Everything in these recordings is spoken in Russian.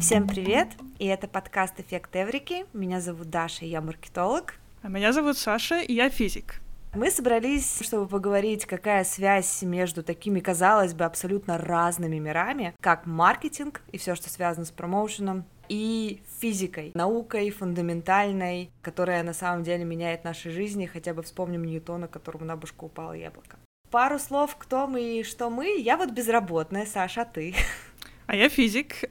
Всем привет! И это подкаст «Эффект Эврики». Меня зовут Даша, я маркетолог. А меня зовут Саша, и я физик. Мы собрались, чтобы поговорить, какая связь между такими, казалось бы, абсолютно разными мирами, как маркетинг и все, что связано с промоушеном, и физикой, наукой фундаментальной, которая на самом деле меняет наши жизни. Хотя бы вспомним Ньютона, которому на башку упало яблоко. Пару слов, кто мы и что мы. Я вот безработная, Саша, а ты? А я физик,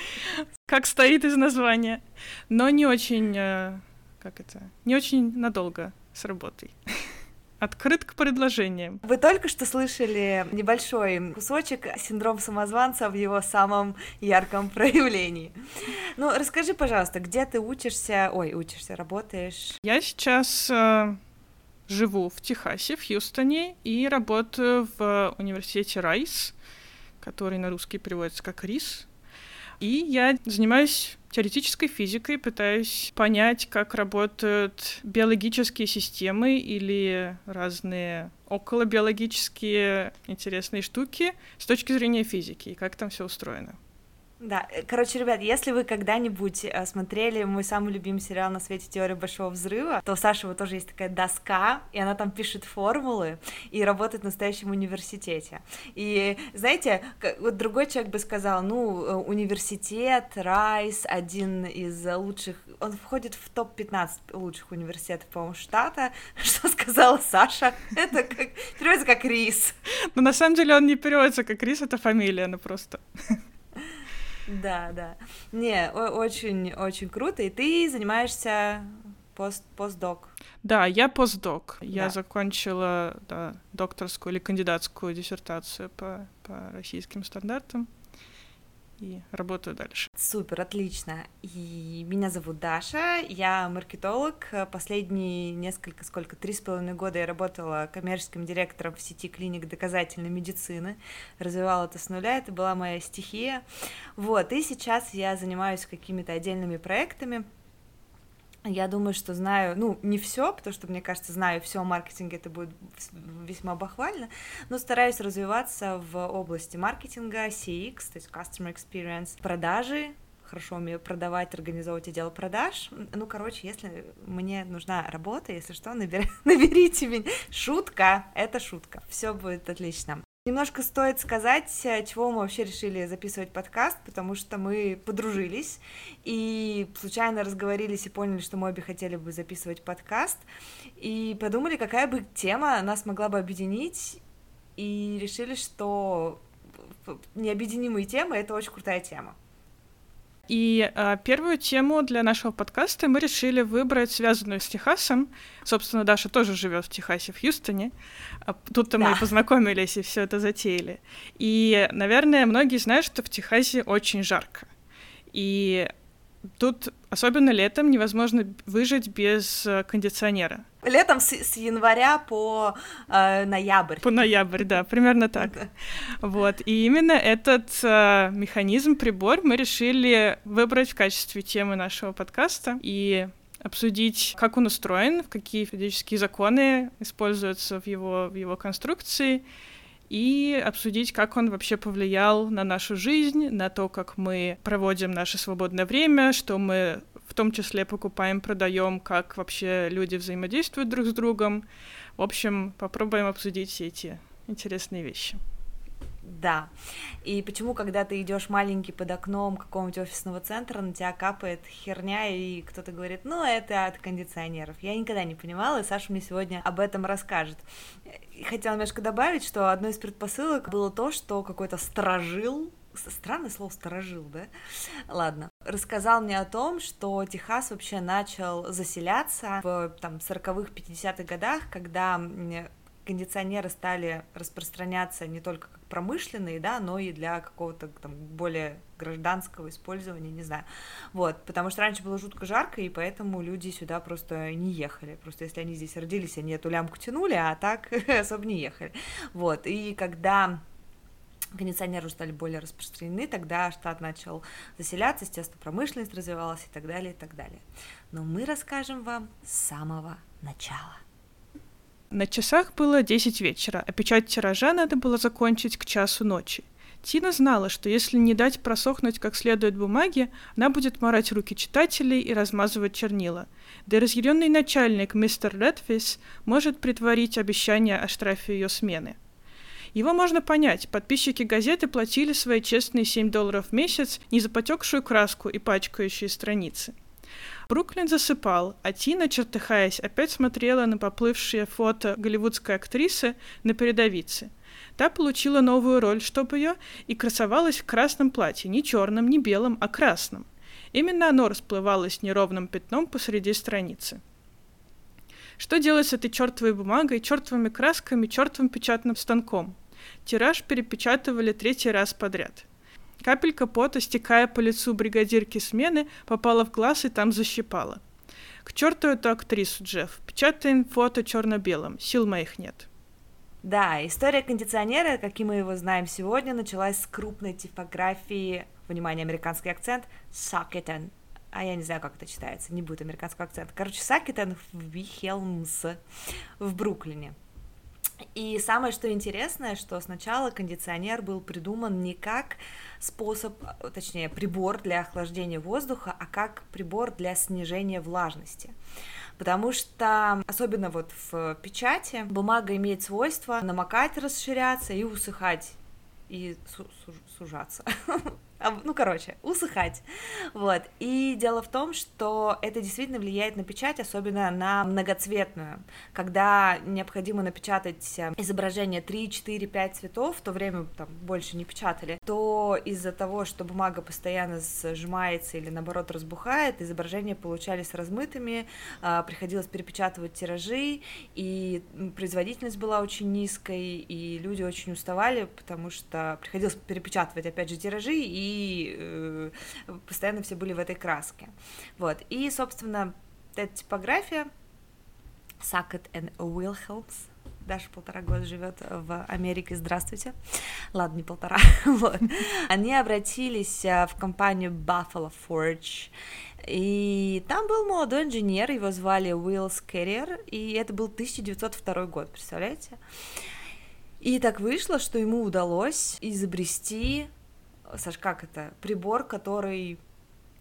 как стоит из названия, но не очень, э, как это, не очень надолго с работой. Открыт к предложениям. Вы только что слышали небольшой кусочек синдром самозванца в его самом ярком проявлении. Ну, расскажи, пожалуйста, где ты учишься, ой, учишься, работаешь? Я сейчас э, живу в Техасе, в Хьюстоне, и работаю в университете Райс, который на русский переводится как РИС. И я занимаюсь теоретической физикой, пытаюсь понять, как работают биологические системы или разные околобиологические интересные штуки с точки зрения физики и как там все устроено. Да, э, короче, ребят, если вы когда-нибудь э, смотрели мой самый любимый сериал на свете «Теория большого взрыва», то у Саши тоже есть такая доска, и она там пишет формулы и работает в настоящем университете. И, знаете, вот другой человек бы сказал, ну, э, университет, Райс, один из лучших, он входит в топ-15 лучших университетов, по-моему, штата, что сказала Саша, это как, переводится как рис. Но на самом деле он не переводится как рис, это фамилия, она просто... Да, да. Не, очень-очень круто. И ты занимаешься пост постдок. Да, я постдок. Да. Я закончила да, докторскую или кандидатскую диссертацию по, по российским стандартам и работаю дальше. Супер, отлично. И меня зовут Даша, я маркетолог. Последние несколько, сколько, три с половиной года я работала коммерческим директором в сети клиник доказательной медицины, развивала это с нуля, это была моя стихия. Вот, и сейчас я занимаюсь какими-то отдельными проектами, я думаю, что знаю, ну, не все, потому что, мне кажется, знаю все о маркетинге, это будет весьма бахвально, но стараюсь развиваться в области маркетинга, CX, то есть Customer Experience, продажи, хорошо умею продавать, организовывать отдел продаж. Ну, короче, если мне нужна работа, если что, набер... наберите меня. Шутка, это шутка. Все будет отлично. Немножко стоит сказать, э, чего мы вообще решили записывать подкаст, потому что мы подружились и случайно разговорились и поняли, что мы обе хотели бы записывать подкаст, и подумали, какая бы тема нас могла бы объединить, и решили, что необъединимые темы — это очень крутая тема. И э, первую тему для нашего подкаста мы решили выбрать, связанную с Техасом. Собственно, Даша тоже живет в Техасе, в Хьюстоне. А тут-то да. мы познакомились и все это затеяли. И, наверное, многие знают, что в Техасе очень жарко. И Тут, особенно летом, невозможно выжить без э, кондиционера. Летом с, с января по э, ноябрь. По ноябрь, да, примерно так. Вот. И именно этот э, механизм, прибор мы решили выбрать в качестве темы нашего подкаста и обсудить, как он устроен, какие физические законы используются в его, в его конструкции, и обсудить, как он вообще повлиял на нашу жизнь, на то, как мы проводим наше свободное время, что мы в том числе покупаем, продаем, как вообще люди взаимодействуют друг с другом. В общем, попробуем обсудить все эти интересные вещи. Да. И почему, когда ты идешь маленький под окном какого-нибудь офисного центра, на тебя капает херня, и кто-то говорит, ну, это от кондиционеров. Я никогда не понимала, и Саша мне сегодня об этом расскажет. Хотела немножко добавить, что одной из предпосылок было то, что какой-то сторожил странное слово сторожил, да? Ладно. Рассказал мне о том, что Техас вообще начал заселяться в там 40-х, 50-х годах, когда кондиционеры стали распространяться не только как промышленные, да, но и для какого-то там более гражданского использования, не знаю. Вот, потому что раньше было жутко жарко, и поэтому люди сюда просто не ехали. Просто если они здесь родились, они эту лямку тянули, а так особо не ехали. Вот, и когда кондиционеры стали более распространены, тогда штат начал заселяться, естественно, промышленность развивалась и так далее, и так далее. Но мы расскажем вам с самого начала. На часах было 10 вечера, а печать тиража надо было закончить к часу ночи. Тина знала, что если не дать просохнуть как следует бумаге, она будет морать руки читателей и размазывать чернила. Да и разъяренный начальник мистер Редфис может притворить обещание о штрафе ее смены. Его можно понять. Подписчики газеты платили свои честные 7 долларов в месяц не за потекшую краску и пачкающие страницы. Бруклин засыпал, а Тина, чертыхаясь, опять смотрела на поплывшие фото голливудской актрисы на передовице. Та получила новую роль, чтобы ее, и красовалась в красном платье, не черном, не белом, а красном. Именно оно расплывалось неровным пятном посреди страницы. Что делать с этой чертовой бумагой, чертовыми красками, чертовым печатным станком? Тираж перепечатывали третий раз подряд. Капелька пота, стекая по лицу бригадирки смены, попала в глаз и там защипала. К черту эту актрису, Джефф. Печатаем фото черно-белым. Сил моих нет. Да, история кондиционера, каким мы его знаем сегодня, началась с крупной типографии, внимание, американский акцент, Сакетен. А я не знаю, как это читается, не будет американского акцента. Короче, Сакетен в Вихелмс в Бруклине. И самое, что интересное, что сначала кондиционер был придуман не как способ, точнее, прибор для охлаждения воздуха, а как прибор для снижения влажности. Потому что, особенно вот в печати, бумага имеет свойство намокать, расширяться и усыхать и сужаться. А, ну, короче, усыхать. Вот. И дело в том, что это действительно влияет на печать, особенно на многоцветную. Когда необходимо напечатать э, изображение 3, 4, 5 цветов, в то время там больше не печатали, то из-за того, что бумага постоянно сжимается или наоборот разбухает, изображения получались размытыми, а, приходилось перепечатывать тиражи, и производительность была очень низкой, и люди очень уставали, потому что приходилось перепечатывать опять же тиражи, и э, постоянно все были в этой краске. Вот, и, собственно, эта типография Сакетт и Уилхелмс, Даша полтора года живет в Америке, здравствуйте. Ладно, не полтора. вот. Они обратились э, в компанию Buffalo Forge, и там был молодой инженер, его звали Уиллис Кэрриер, и это был 1902 год, представляете? И так вышло, что ему удалось изобрести Саш, как это? Прибор, который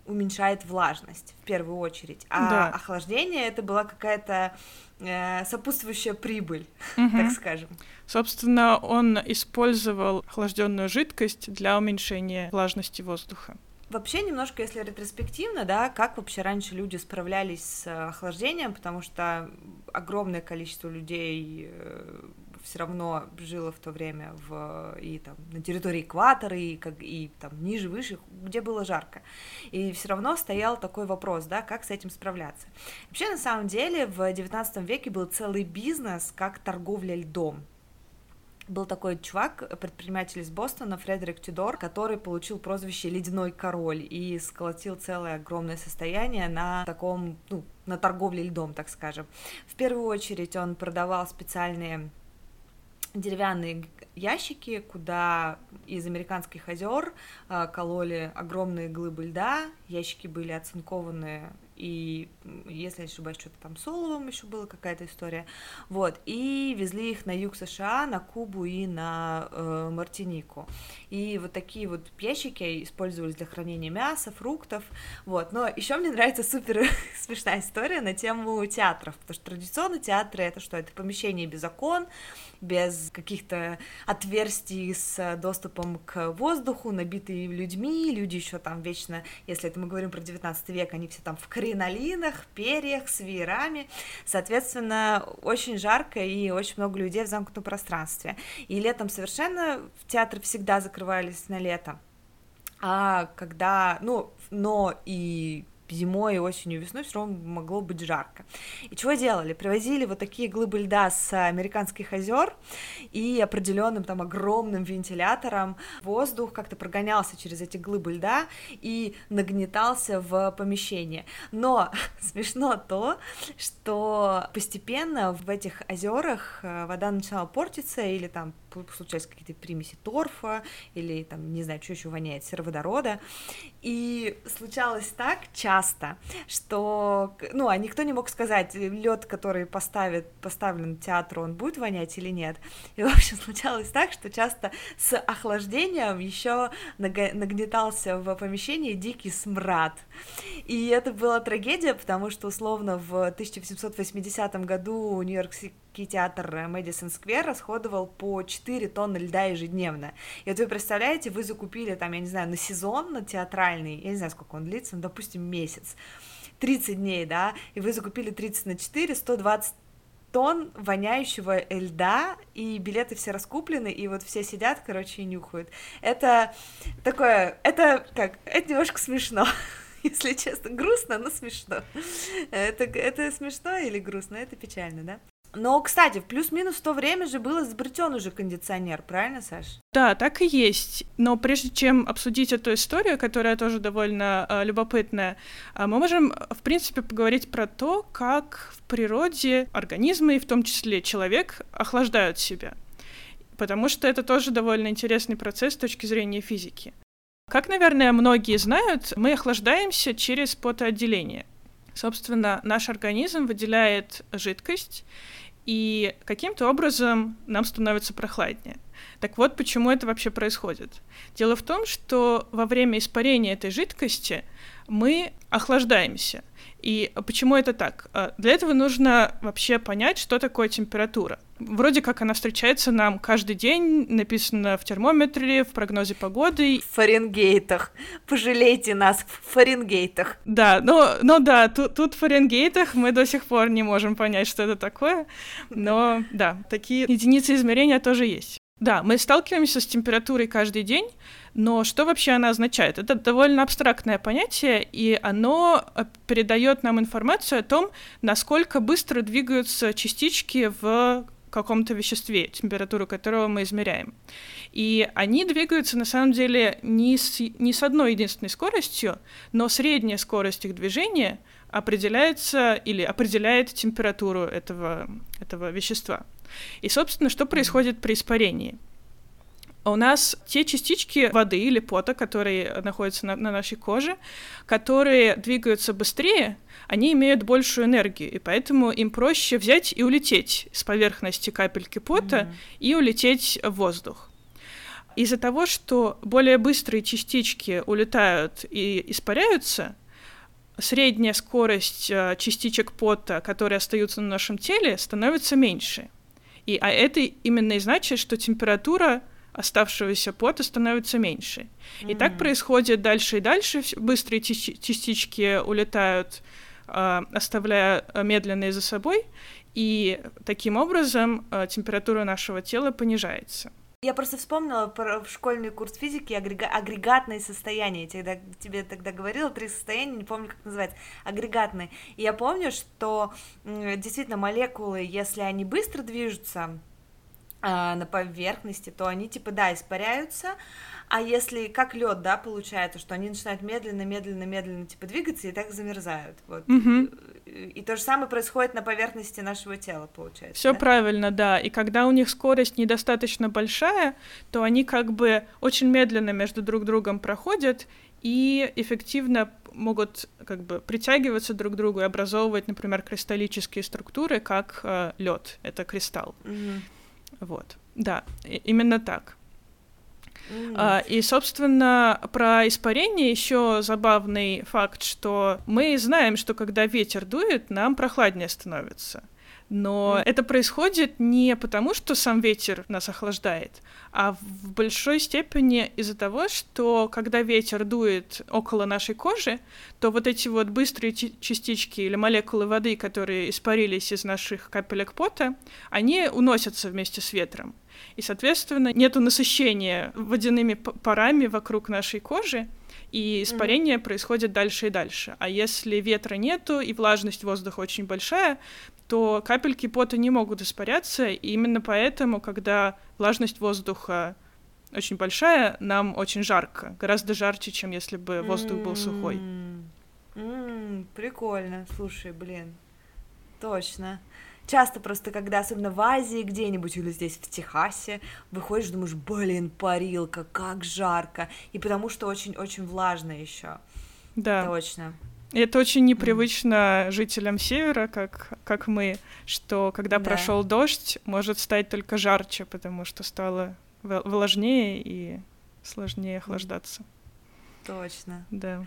уменьшает влажность в первую очередь, а да. охлаждение это была какая-то э, сопутствующая прибыль, угу. так скажем. Собственно, он использовал охлажденную жидкость для уменьшения влажности воздуха. Вообще, немножко, если ретроспективно, да, как вообще раньше люди справлялись с охлаждением, потому что огромное количество людей э, все равно жило в то время в, и там на территории экватора, и, как, и там ниже, выше, где было жарко. И все равно стоял такой вопрос, да, как с этим справляться. Вообще, на самом деле, в 19 веке был целый бизнес, как торговля льдом был такой чувак, предприниматель из Бостона, Фредерик Тюдор, который получил прозвище «Ледяной король» и сколотил целое огромное состояние на таком, ну, на торговле льдом, так скажем. В первую очередь он продавал специальные деревянные ящики, куда из американских озер э, кололи огромные глыбы льда, ящики были оцинкованы и, если не ошибаюсь, что-то там соловым еще была какая-то история, вот, и везли их на юг США, на Кубу и на э, Мартинику, и вот такие вот ящики использовались для хранения мяса, фруктов, вот, но еще мне нравится супер смешная история на тему театров, потому что традиционно театры это что, это помещение без окон, без каких-то отверстий с доступом к воздуху, набитые людьми, люди еще там вечно, если это мы говорим про 19 век, они все там в кринолинах, перьях, с веерами, соответственно, очень жарко и очень много людей в замкнутом пространстве. И летом совершенно театры всегда закрывались на лето. А когда, ну, но и зимой, и осенью, весной все равно могло быть жарко. И чего делали? Привозили вот такие глыбы льда с американских озер и определенным там огромным вентилятором воздух как-то прогонялся через эти глыбы льда и нагнетался в помещение. Но смешно то, что постепенно в этих озерах э, вода начинала портиться или там случаются какие-то примеси торфа или там, не знаю, что еще воняет, сероводорода. И случалось так часто, что, ну, а никто не мог сказать, лед, который поставит, поставлен театру, он будет вонять или нет. И, в общем, случалось так, что часто с охлаждением еще нагнетался в помещении дикий смрад. И это была трагедия, потому что, условно, в 1880 году Нью-Йоркский театр Мэдисон Сквер расходовал по 4 тонны льда ежедневно. И вот вы представляете, вы закупили там, я не знаю, на сезон, на театральный, я не знаю, сколько он длится, ну, допустим, месяц, 30 дней, да, и вы закупили 30 на 4, 120 тонн воняющего льда, и билеты все раскуплены, и вот все сидят, короче, и нюхают. Это такое, это как, это немножко смешно. если честно. Грустно, но смешно. Это, это смешно или грустно? Это печально, да? Но, кстати, в плюс-минус в то время же был изобретен уже кондиционер, правильно, Саш? Да, так и есть. Но прежде чем обсудить эту историю, которая тоже довольно э, любопытная, э, мы можем, в принципе, поговорить про то, как в природе организмы, и в том числе человек, охлаждают себя. Потому что это тоже довольно интересный процесс с точки зрения физики. Как, наверное, многие знают, мы охлаждаемся через потоотделение. Собственно, наш организм выделяет жидкость, и каким-то образом нам становится прохладнее. Так вот, почему это вообще происходит? Дело в том, что во время испарения этой жидкости мы охлаждаемся. И почему это так? А, для этого нужно вообще понять, что такое температура. Вроде как она встречается нам каждый день, написано в термометре, в прогнозе погоды. В Фаренгейтах. Пожалейте нас в Фаренгейтах. Да, но, но да, тут, тут в Фаренгейтах мы до сих пор не можем понять, что это такое. Но да, такие единицы измерения тоже есть. Да, мы сталкиваемся с температурой каждый день, но что вообще она означает? Это довольно абстрактное понятие, и оно э, передает нам информацию о том, насколько быстро двигаются частички в каком-то веществе, температуру которого мы измеряем. И они двигаются на самом деле не с, не с одной единственной скоростью, но средняя скорость их движения определяется или определяет температуру этого, этого вещества. И, собственно, что происходит при испарении? у нас те частички воды или пота, которые находятся на, на нашей коже, которые двигаются быстрее, они имеют большую энергию, и поэтому им проще взять и улететь с поверхности капельки пота mm-hmm. и улететь в воздух. Из-за того, что более быстрые частички улетают и испаряются, средняя скорость э, частичек пота, которые остаются на нашем теле, становится меньше. И, а это именно и значит, что температура оставшегося пота становится меньше. Mm-hmm. И так происходит дальше и дальше. Быстрые частички улетают, а, оставляя а, медленные за собой, и таким образом а, температура нашего тела понижается. Я просто вспомнила про школьный курс физики агрега- агрегатные состояния. Я тебе, тебе тогда говорила три состояния, не помню, как называется, агрегатные. И я помню, что действительно молекулы, если они быстро движутся, а, на поверхности, то они типа да испаряются, а если как лед, да, получается, что они начинают медленно, медленно, медленно типа двигаться и так замерзают, вот. Mm-hmm. И, и то же самое происходит на поверхности нашего тела, получается. Все да? правильно, да. И когда у них скорость недостаточно большая, то они как бы очень медленно между друг другом проходят и эффективно могут как бы притягиваться друг к другу и образовывать, например, кристаллические структуры, как э, лед. Это кристалл. Mm-hmm. Вот, да, именно так. Mm. А, и, собственно, про испарение еще забавный факт, что мы знаем, что когда ветер дует, нам прохладнее становится. Но это происходит не потому, что сам ветер нас охлаждает, а в большой степени из-за того, что когда ветер дует около нашей кожи, то вот эти вот быстрые частички или молекулы воды, которые испарились из наших капелек пота, они уносятся вместе с ветром. И, соответственно, нет насыщения водяными парами вокруг нашей кожи, и испарение mm-hmm. происходит дальше и дальше. А если ветра нету и влажность воздуха очень большая, то капельки пота не могут испаряться, и именно поэтому, когда влажность воздуха очень большая, нам очень жарко, гораздо жарче, чем если бы воздух был сухой. Mm-hmm. прикольно, слушай, блин, точно. Часто просто, когда, особенно в Азии где-нибудь или здесь в Техасе, выходишь, думаешь, блин, парилка, как жарко, и потому что очень-очень влажно еще. Да. Точно. И это очень непривычно mm. жителям севера, как, как мы, что когда да. прошел дождь, может стать только жарче, потому что стало влажнее и сложнее охлаждаться. Точно. Да.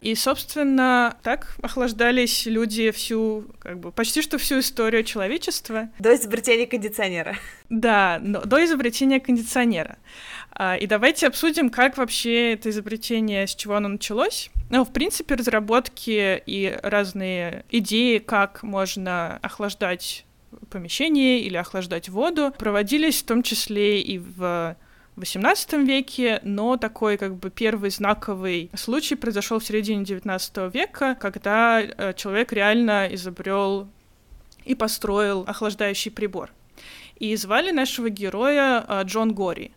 И, собственно, так охлаждались люди всю, как бы, почти что всю историю человечества. До изобретения кондиционера. Да, но до изобретения кондиционера. А, и давайте обсудим, как вообще это изобретение, с чего оно началось. Ну, в принципе, разработки и разные идеи, как можно охлаждать помещение или охлаждать воду, проводились в том числе и в в XVIII веке, но такой как бы первый знаковый случай произошел в середине XIX века, когда э, человек реально изобрел и построил охлаждающий прибор. И звали нашего героя э, Джон Гори.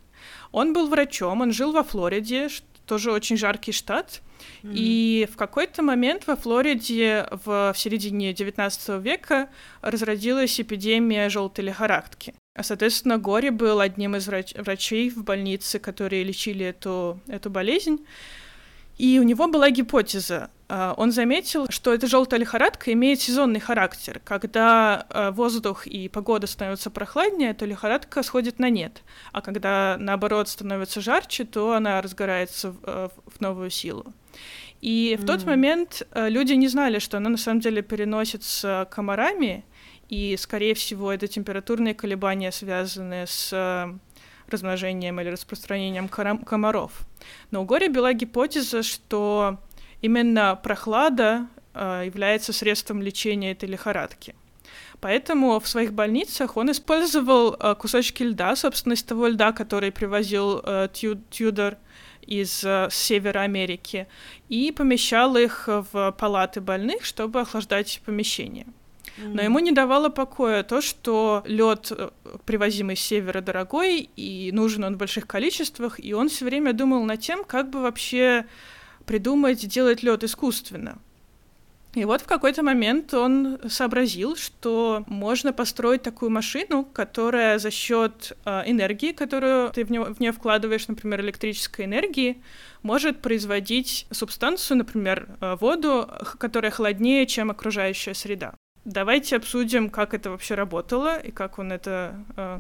Он был врачом, он жил во Флориде, тоже очень жаркий штат, Mm-hmm. И в какой-то момент во Флориде в, в середине XIX века разродилась эпидемия желтой лихорадки. А, соответственно, Гори был одним из врач- врачей в больнице, которые лечили эту, эту болезнь. И у него была гипотеза. А, он заметил, что эта желтая лихорадка имеет сезонный характер. Когда а, воздух и погода становятся прохладнее, то лихорадка сходит на нет. А когда, наоборот, становится жарче, то она разгорается в, в новую силу. И в тот момент люди не знали, что она на самом деле переносится комарами, и, скорее всего, это температурные колебания, связанные с э, размножением или распространением комаров. Но у Гори была гипотеза, что именно прохлада э, является средством лечения этой лихорадки. Поэтому в своих больницах он использовал э, кусочки льда, собственно, из того льда, который привозил Тюдор из Севера Америки, и помещал их в палаты больных, чтобы охлаждать помещение. Но ему не давало покоя то, что лед, э, привозимый с севера, дорогой, и нужен он в больших количествах, и он все время думал над тем, как бы вообще придумать делать лед искусственно. И вот в какой-то момент он сообразил, что можно построить такую машину, которая за счет э, энергии, которую ты в, него, в нее вкладываешь, например, электрической энергии, может производить субстанцию, например, э, воду, которая холоднее, чем окружающая среда. Давайте обсудим, как это вообще работало и как он это, э,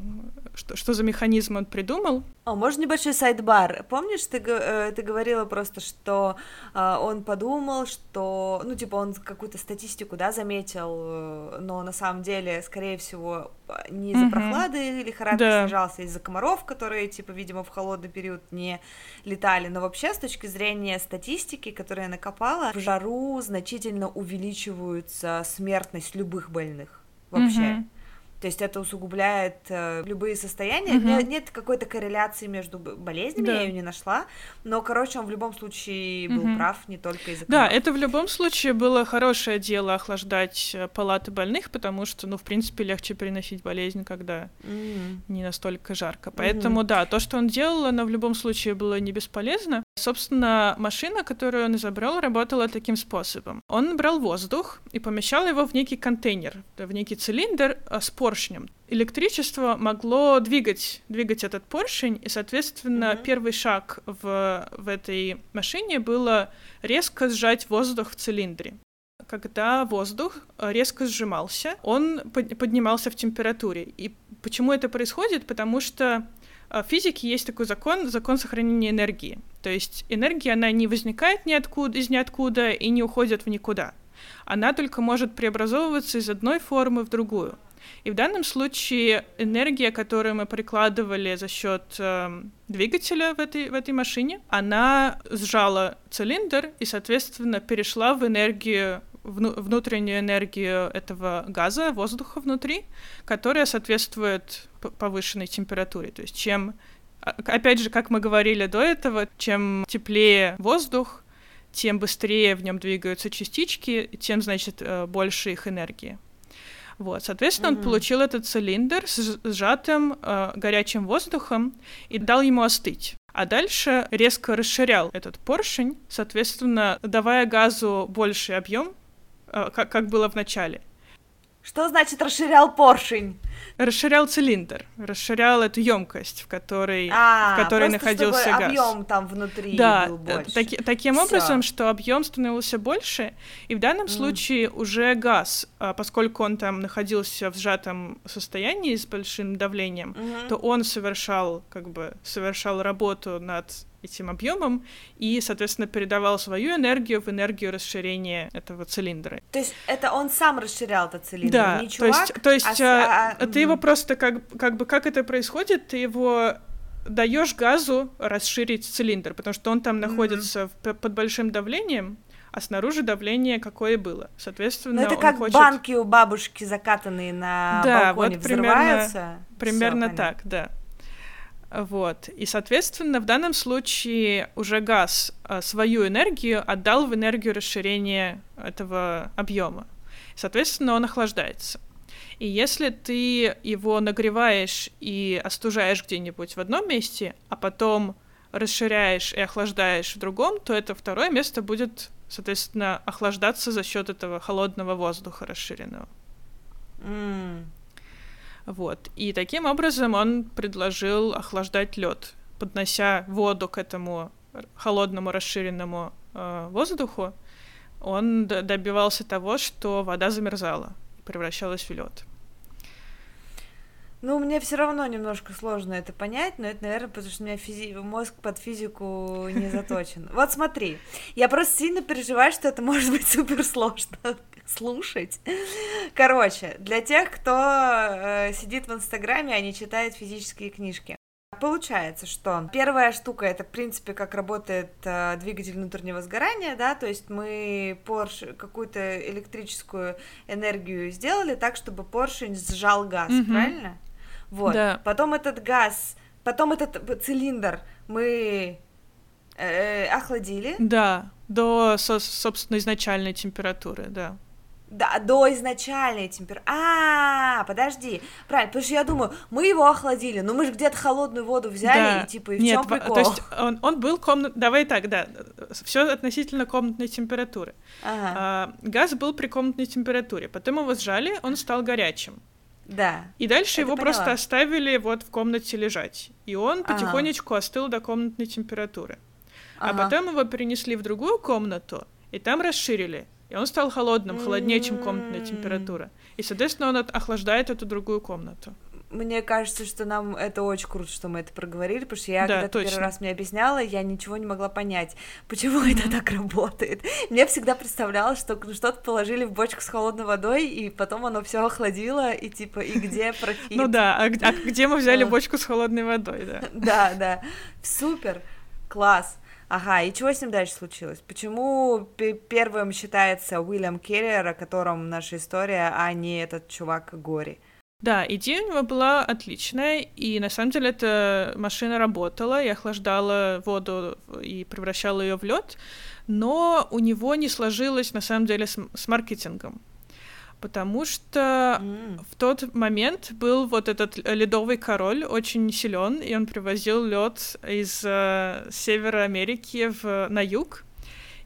что, что за механизм он придумал. О, можно небольшой сайдбар? Помнишь, ты, э, ты говорила просто, что э, он подумал, что, ну, типа, он какую-то статистику, да, заметил, э, но на самом деле, скорее всего, не из-за mm-hmm. прохлады лихорадка да. снижался, из-за комаров, которые, типа, видимо, в холодный период не летали. Но вообще, с точки зрения статистики, которую я накопала, в жару значительно увеличивается смертность любых больных вообще. Mm-hmm. То есть это усугубляет э, любые состояния. Угу. Нет, нет какой-то корреляции между болезнями, да. я ее не нашла. Но, короче, он в любом случае был угу. прав, не только из-за Да, это в любом случае было хорошее дело охлаждать э, палаты больных, потому что, ну, в принципе, легче переносить болезнь, когда угу. не настолько жарко. Поэтому, угу. да, то, что он делал, оно в любом случае было не бесполезно. Собственно, машина, которую он изобрел, работала таким способом. Он брал воздух и помещал его в некий контейнер, в некий цилиндр э, с поршнем. Электричество могло двигать, двигать этот поршень, и, соответственно, mm-hmm. первый шаг в, в этой машине было резко сжать воздух в цилиндре когда воздух э, резко сжимался, он поднимался в температуре. И почему это происходит? Потому что в физике есть такой закон, закон сохранения энергии. То есть энергия, она не возникает ниоткуда, из ниоткуда и не уходит в никуда. Она только может преобразовываться из одной формы в другую. И в данном случае энергия, которую мы прикладывали за счет э, двигателя в этой, в этой машине, она сжала цилиндр и, соответственно, перешла в энергию внутреннюю энергию этого газа, воздуха внутри, которая соответствует повышенной температуре. То есть чем, а, опять же, как мы говорили до этого, чем теплее воздух, тем быстрее в нем двигаются частички, тем, значит, э, больше их энергии. Вот, соответственно, mm-hmm. он получил этот цилиндр с сжатым э, горячим воздухом и дал ему остыть. А дальше резко расширял этот поршень, соответственно, давая газу больший объем, э, как, как было в начале. Что значит расширял поршень? Расширял цилиндр, расширял эту емкость, в которой, А, в которой находился чтобы газ. объем там внутри Да, был э, больше. таки- таким Всё. образом, что объем становился больше, и в данном М. случае уже газ, а, поскольку он там находился в сжатом состоянии с большим давлением, Мгм. то он совершал как бы совершал работу над этим объемом и, соответственно, передавал свою энергию в энергию расширения этого цилиндра. То есть это он сам расширял этот цилиндр, Да, не то чувак, есть, то есть а с- а, ты его просто как, как бы как это происходит, ты его даешь газу расширить цилиндр, потому что он там Мгм. находится в- под большим давлением, а снаружи давление какое было. Соответственно, Ну это как хочет... банки у бабушки закатанные на Да, балконе вот примерно- взрываются. Примерно Всё, понятно. так, да. Вот. И, соответственно, в данном случае уже газ а, свою энергию отдал в энергию расширения этого объема. Соответственно, он охлаждается. И если ты его нагреваешь и остужаешь где-нибудь в одном месте, а потом расширяешь и охлаждаешь в другом, то это второе место будет, соответственно, охлаждаться за счет этого холодного воздуха расширенного. М. Вот. И таким образом он предложил охлаждать лед, поднося воду к этому холодному расширенному э, воздуху. Он добивался того, что вода замерзала и превращалась в лед. Ну, мне все равно немножко сложно это понять, но это, наверное, потому что у меня физи- мозг под физику не заточен. Вот смотри, я просто сильно переживаю, что это может быть супер сложно слушать. Короче, для тех, кто э, сидит в Инстаграме, а не читает физические книжки. Получается, что первая штука это, в принципе, как работает э, двигатель внутреннего сгорания, да, то есть мы порш... какую-то электрическую энергию сделали так, чтобы поршень сжал газ, Мгм. правильно? Вот. Да. Потом этот газ, потом этот цилиндр мы э, охладили, Да, до, со- собственно, изначальной температуры, да. Да, до изначальной температуры. А, подожди, правильно, потому что я думаю, мы его охладили, но мы же где-то холодную воду взяли Да. и типа и в Нет, чем во- прикол? то есть он, он был комнат... Давай так, да, все относительно комнатной температуры. Ага, А, газ был при комнатной температуре, потом его сжали, он стал горячим. да. И дальше его поняла. просто оставили вот в комнате лежать. И он Ага. потихонечку остыл до комнатной температуры. А Ага. потом его перенесли в другую комнату, и там расширили. И он стал холодным, холоднее, чем комнатная М. температура. И, соответственно, он охлаждает эту другую комнату. Мне кажется, что нам это очень круто, что мы это проговорили, потому что я, Да, когда ты первый раз мне объясняла, я ничего не могла понять, почему это так работает. Мне всегда представлялось, что что-то положили в бочку с холодной водой, и потом оно все охладило, и типа, и где профит? Ну да, а, а где мы взяли А. бочку с холодной водой, да? Да, да. Супер. Класс. Ага, и чего с ним дальше случилось? Почему пе- первым считается Уильям Керриер, о котором наша история, а не этот чувак Гори? Да, идея у него была отличная, и на самом деле эта машина работала и охлаждала воду и превращала ее в лед, но у него не сложилось на самом деле с, с маркетингом. Потому что М. в тот момент был вот этот ледовый король очень силен, и он привозил лед из э, севера Америки в, на юг.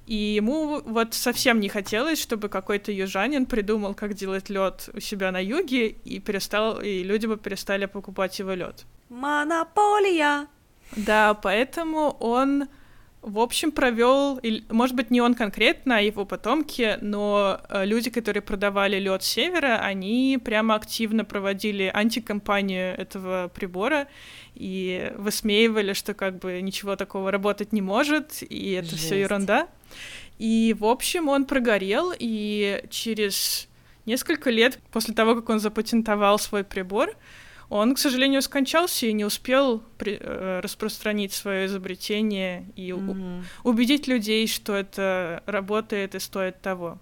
И ему вот совсем не хотелось, чтобы какой-то южанин придумал, как делать лед у себя на юге, и перестал, и люди бы перестали покупать его лед. Монополия. Да, поэтому он, в общем, провел, может быть, не он конкретно, а его потомки, но э, люди, которые продавали лед севера, они прямо активно проводили антикомпанию этого прибора и высмеивали, что как бы ничего такого работать не может, и это все Жесть. ерунда. И, в общем, он прогорел, и через несколько лет после того, как он запатентовал свой прибор, он, к сожалению, скончался и не успел при- э, распространить свое изобретение и у- Мгм. убедить людей, что это работает и стоит того.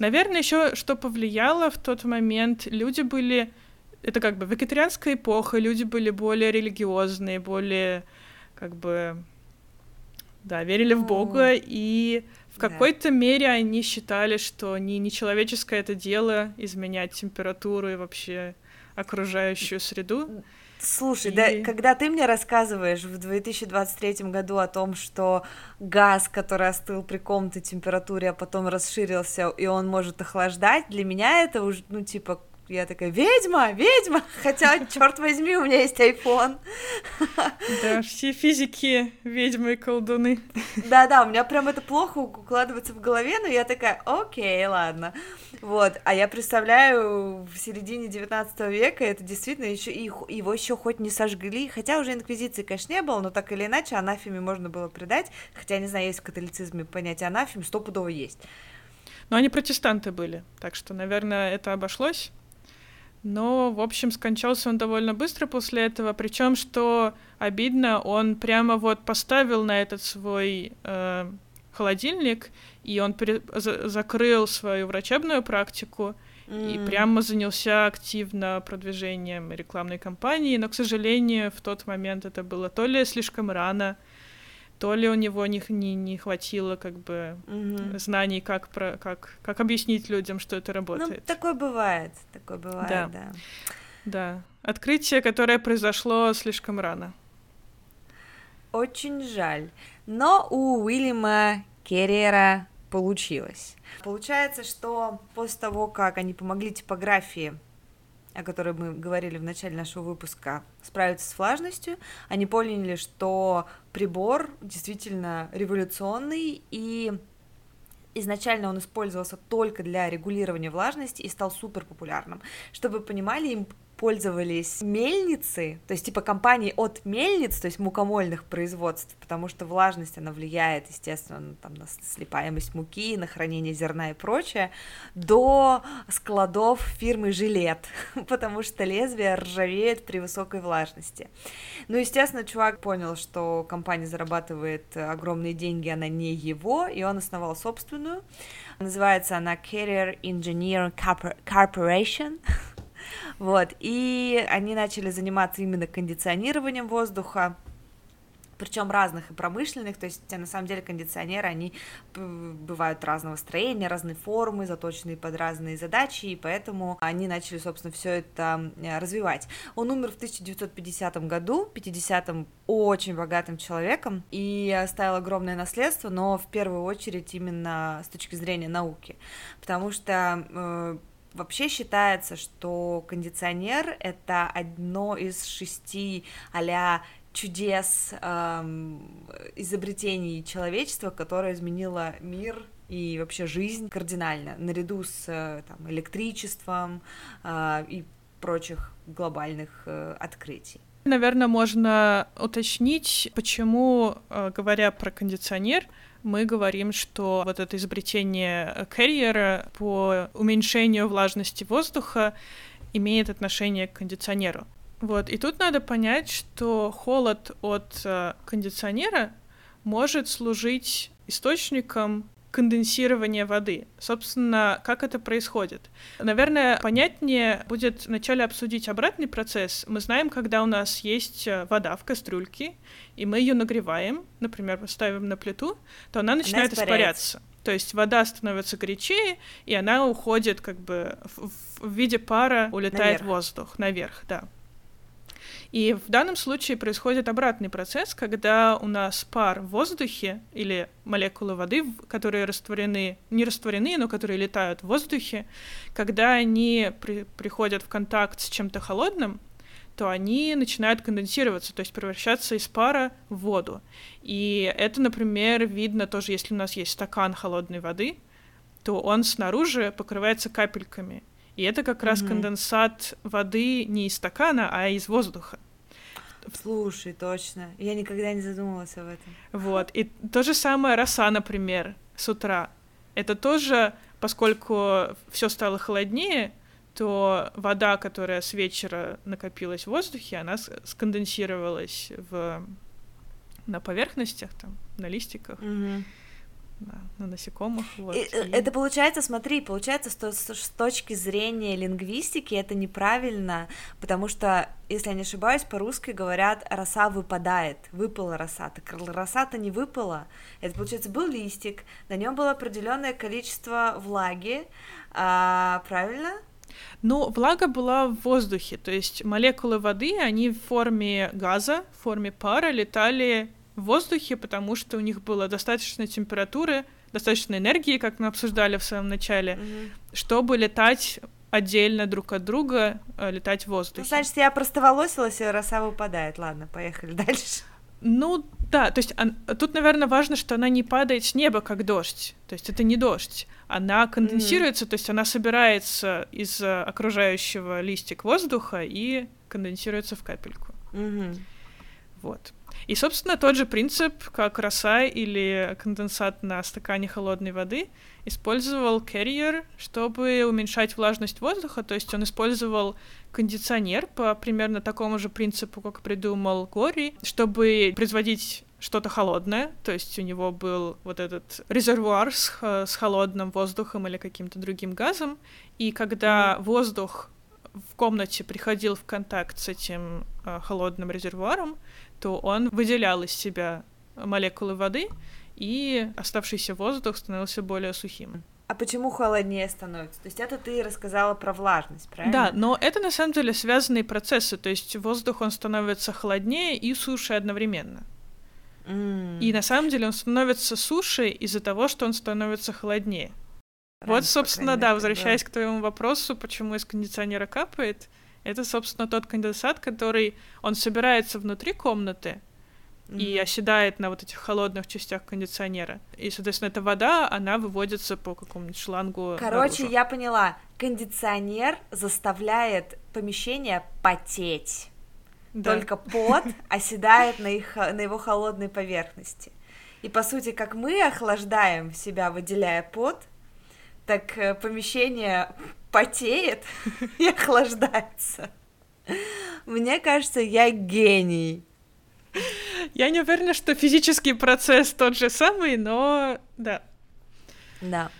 Наверное, еще что повлияло в тот момент, люди были... Это как бы вегетарианская эпоха, люди были более религиозные, более как бы... Да, верили в Ну, Бога, и в да. какой-то мере они считали, что не нечеловеческое это дело изменять температуру и вообще окружающую среду. Слушай, и... да, когда ты мне рассказываешь в 2023 году о том, что газ, который остыл при комнатной температуре, а потом расширился, и он может охлаждать, для меня это уже, ну, типа, я такая, ведьма, ведьма, хотя, черт возьми, у меня есть iPhone. Да, все физики ведьмы и колдуны. Да-да, у меня прям это плохо укладывается в голове, но я такая, окей, ладно. Вот, а я представляю, в середине 19 века это действительно еще его еще хоть не сожгли, хотя уже инквизиции, конечно, не было, но так или иначе анафеме можно было предать, хотя, не знаю, есть в католицизме понятие анафем, стопудово есть. Но они протестанты были, так что, наверное, это обошлось. Но, в общем, скончался он довольно быстро после этого, причем, что обидно, он прямо вот поставил на этот свой э, холодильник, и он при- за- закрыл свою врачебную практику, mm. и прямо занялся активно продвижением рекламной кампании, но, к сожалению, в тот момент это было то ли слишком рано, то ли у него не, не, не хватило как бы угу. знаний, как, про, как, как объяснить людям, что это работает. Ну, такое бывает, такое бывает, да. да. Да. Открытие, которое произошло слишком рано. Очень жаль. Но у Уильяма Керрера получилось. Получается, что после того, как они помогли типографии о которой мы говорили в начале нашего выпуска, справиться с влажностью, они поняли, что прибор действительно революционный, и изначально он использовался только для регулирования влажности и стал супер популярным. Чтобы вы понимали, им пользовались мельницы, то есть типа компании от мельниц, то есть мукомольных производств, потому что влажность, она влияет, естественно, там, на слипаемость муки, на хранение зерна и прочее, до складов фирмы «Жилет», потому что лезвие ржавеет при высокой влажности. Ну, естественно, чувак понял, что компания зарабатывает огромные деньги, она не его, и он основал собственную. Называется она Carrier Engineer Corporation, Вот, и они начали заниматься именно кондиционированием воздуха, причем разных и промышленных, то есть на самом деле кондиционеры, они бывают разного строения, разной формы, заточенные под разные задачи, и поэтому они начали, собственно, все это э, развивать. Он умер в 1950 году, 50-м очень богатым человеком, и оставил огромное наследство, но в первую очередь именно с точки зрения науки, потому что э, Вообще считается, что кондиционер — это одно из шести а чудес эм, изобретений человечества, которое изменило мир и вообще жизнь кардинально, наряду с э, там, электричеством э, и прочих глобальных э, открытий. Наверное, можно уточнить, почему, э, говоря про кондиционер, мы говорим, что вот это изобретение карьера по уменьшению влажности воздуха имеет отношение к кондиционеру. Вот, и тут надо понять, что холод от э, кондиционера может служить источником конденсирования воды. Собственно, как это происходит? Наверное, понятнее будет вначале обсудить обратный процесс. Мы знаем, когда у нас есть э, вода в кастрюльке, и мы ее нагреваем, например, ставим на плиту, то она начинает она испаряться. То есть вода становится горячее, и она уходит как бы в, в виде пара, улетает наверх. воздух наверх, да. И в данном случае происходит обратный процесс, когда у нас пар в воздухе или молекулы воды, которые растворены, не растворены, но которые летают в воздухе, когда они при, приходят в контакт с чем-то холодным, то они начинают конденсироваться, то есть превращаться из пара в воду. И это, например, видно тоже, если у нас есть стакан холодной воды, то он снаружи покрывается капельками. И это как mm-hmm. раз конденсат воды не из стакана, а из воздуха. Слушай, точно. Я никогда не задумывалась об этом. Вот. И то же самое роса, например, с утра. Это тоже, поскольку все стало холоднее, то вода, которая с вечера накопилась в воздухе, она сконденсировалась в на поверхностях, там, на листиках. Mm-hmm да, на насекомых. Вот, и, и... Это получается, смотри, получается, что с, с точки зрения лингвистики это неправильно, потому что, если я не ошибаюсь, по-русски говорят «роса выпадает», «выпала роса», так роса-то не выпала, это, получается, был листик, на нем было определенное количество влаги, а, правильно? Ну, влага была в воздухе, то есть молекулы воды, они в форме газа, в форме пара летали в воздухе, потому что у них было достаточно температуры, достаточно энергии, как мы обсуждали в самом начале, mm-hmm. чтобы летать отдельно друг от друга, э, летать в воздухе. Ну, значит, я простоволосилась, и роса выпадает. Ладно, поехали дальше. Ну, да, то есть а, тут, наверное, важно, что она не падает с неба, как дождь. То есть это не дождь. Она конденсируется, mm-hmm. то есть она собирается из э, окружающего листик воздуха и конденсируется в капельку. Mm-hmm. Вот. И, собственно, тот же принцип, как роса или конденсат на стакане холодной воды, использовал Carrier, чтобы уменьшать влажность воздуха, то есть он использовал кондиционер по примерно такому же принципу, как придумал Гори, чтобы производить что-то холодное, то есть у него был вот этот резервуар с, с холодным воздухом или каким-то другим газом, и когда mm-hmm. воздух в комнате приходил в контакт с этим э, холодным резервуаром, то он выделял из себя молекулы воды, и оставшийся воздух становился более сухим. А почему холоднее становится? То есть это ты рассказала про влажность, правильно? Да, но это на самом деле связанные процессы. То есть воздух, он становится холоднее и суше одновременно. Mm. И на самом деле он становится суше из-за того, что он становится холоднее. Раньше, вот, собственно, да, возвращаясь да. к твоему вопросу, почему из кондиционера капает, это, собственно, тот конденсат, который, он собирается внутри комнаты, mm-hmm. и оседает на вот этих холодных частях кондиционера. И, соответственно, эта вода, она выводится по какому-нибудь шлангу. Короче, наружу. я поняла. Кондиционер заставляет помещение потеть. Да. Только пот оседает на, их, на его холодной поверхности. И по сути, как мы охлаждаем себя, выделяя пот, так э, помещение потеет и охлаждается. Мне кажется, я гений. Я не уверена, что физический процесс тот же самый, но да. Да.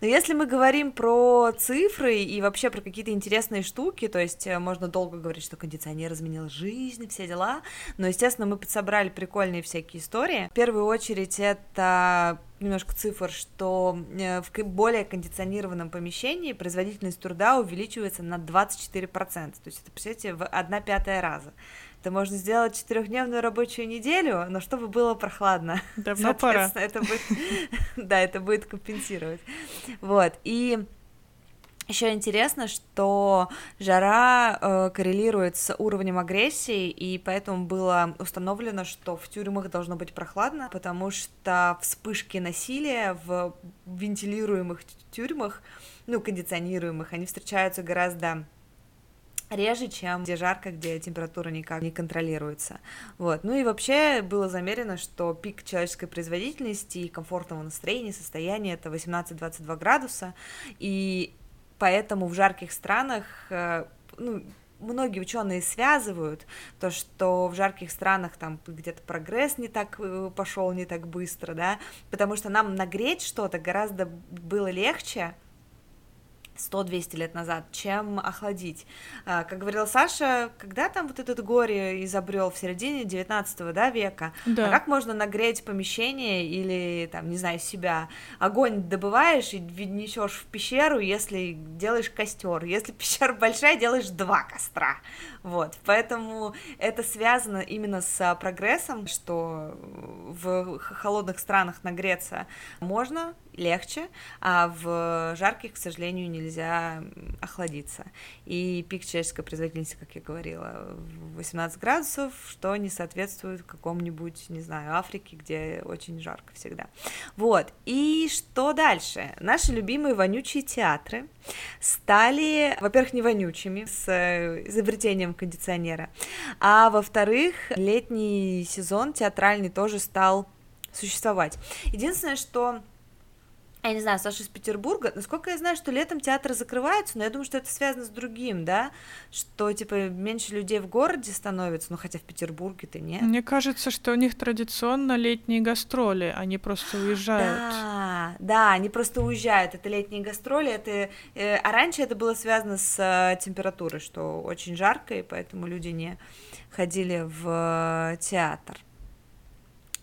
Но если мы говорим про цифры и вообще про какие-то интересные штуки, то есть э, можно долго говорить, что кондиционер изменил жизнь, все дела, но, естественно, мы подсобрали прикольные всякие истории. В первую очередь это немножко цифр, что э, в более кондиционированном помещении производительность труда увеличивается на 24%, то есть это, представляете, в 1 пятая раза. Это можно сделать четырехдневную рабочую неделю, но чтобы было прохладно. Давно пора. Это будет, да, это будет компенсировать. Вот, и еще интересно, что жара э, коррелирует с уровнем агрессии, и поэтому было установлено, что в тюрьмах должно быть прохладно, потому что вспышки насилия в вентилируемых тюрьмах, ну, кондиционируемых, они встречаются гораздо реже, чем где жарко, где температура никак не контролируется. Вот. Ну и вообще было замерено, что пик человеческой производительности и комфортного настроения, состояния это 18-22 градуса, и поэтому в жарких странах э, ну, многие ученые связывают то, что в жарких странах там где-то прогресс не так э, пошел, не так быстро, да, потому что нам нагреть что-то гораздо было легче, 100-200 лет назад, чем охладить. А, как говорил Саша, когда там вот этот горе изобрел в середине 19 да, века, да. а как можно нагреть помещение или, там, не знаю, себя? Огонь добываешь и несешь в пещеру, если делаешь костер. Если пещера большая, делаешь два костра. Вот, поэтому это связано именно с прогрессом, что в холодных странах нагреться можно, легче, а в жарких, к сожалению, нельзя охладиться. И пик человеческой производительности, как я говорила, 18 градусов, что не соответствует какому-нибудь, не знаю, Африке, где очень жарко всегда. Вот, и что дальше? Наши любимые вонючие театры стали, во-первых, не вонючими с изобретением кондиционера, а во-вторых, летний сезон театральный тоже стал существовать. Единственное, что я не знаю, Саша из Петербурга, насколько я знаю, что летом театры закрываются, но я думаю, что это связано с другим, да, что, типа, меньше людей в городе становится, ну, хотя в Петербурге-то нет. Мне кажется, что у них традиционно летние гастроли, они просто уезжают. Да, да, они просто уезжают, это летние гастроли, это, э, а раньше это было связано с э, температурой, что очень жарко, и поэтому люди не ходили в э, театр.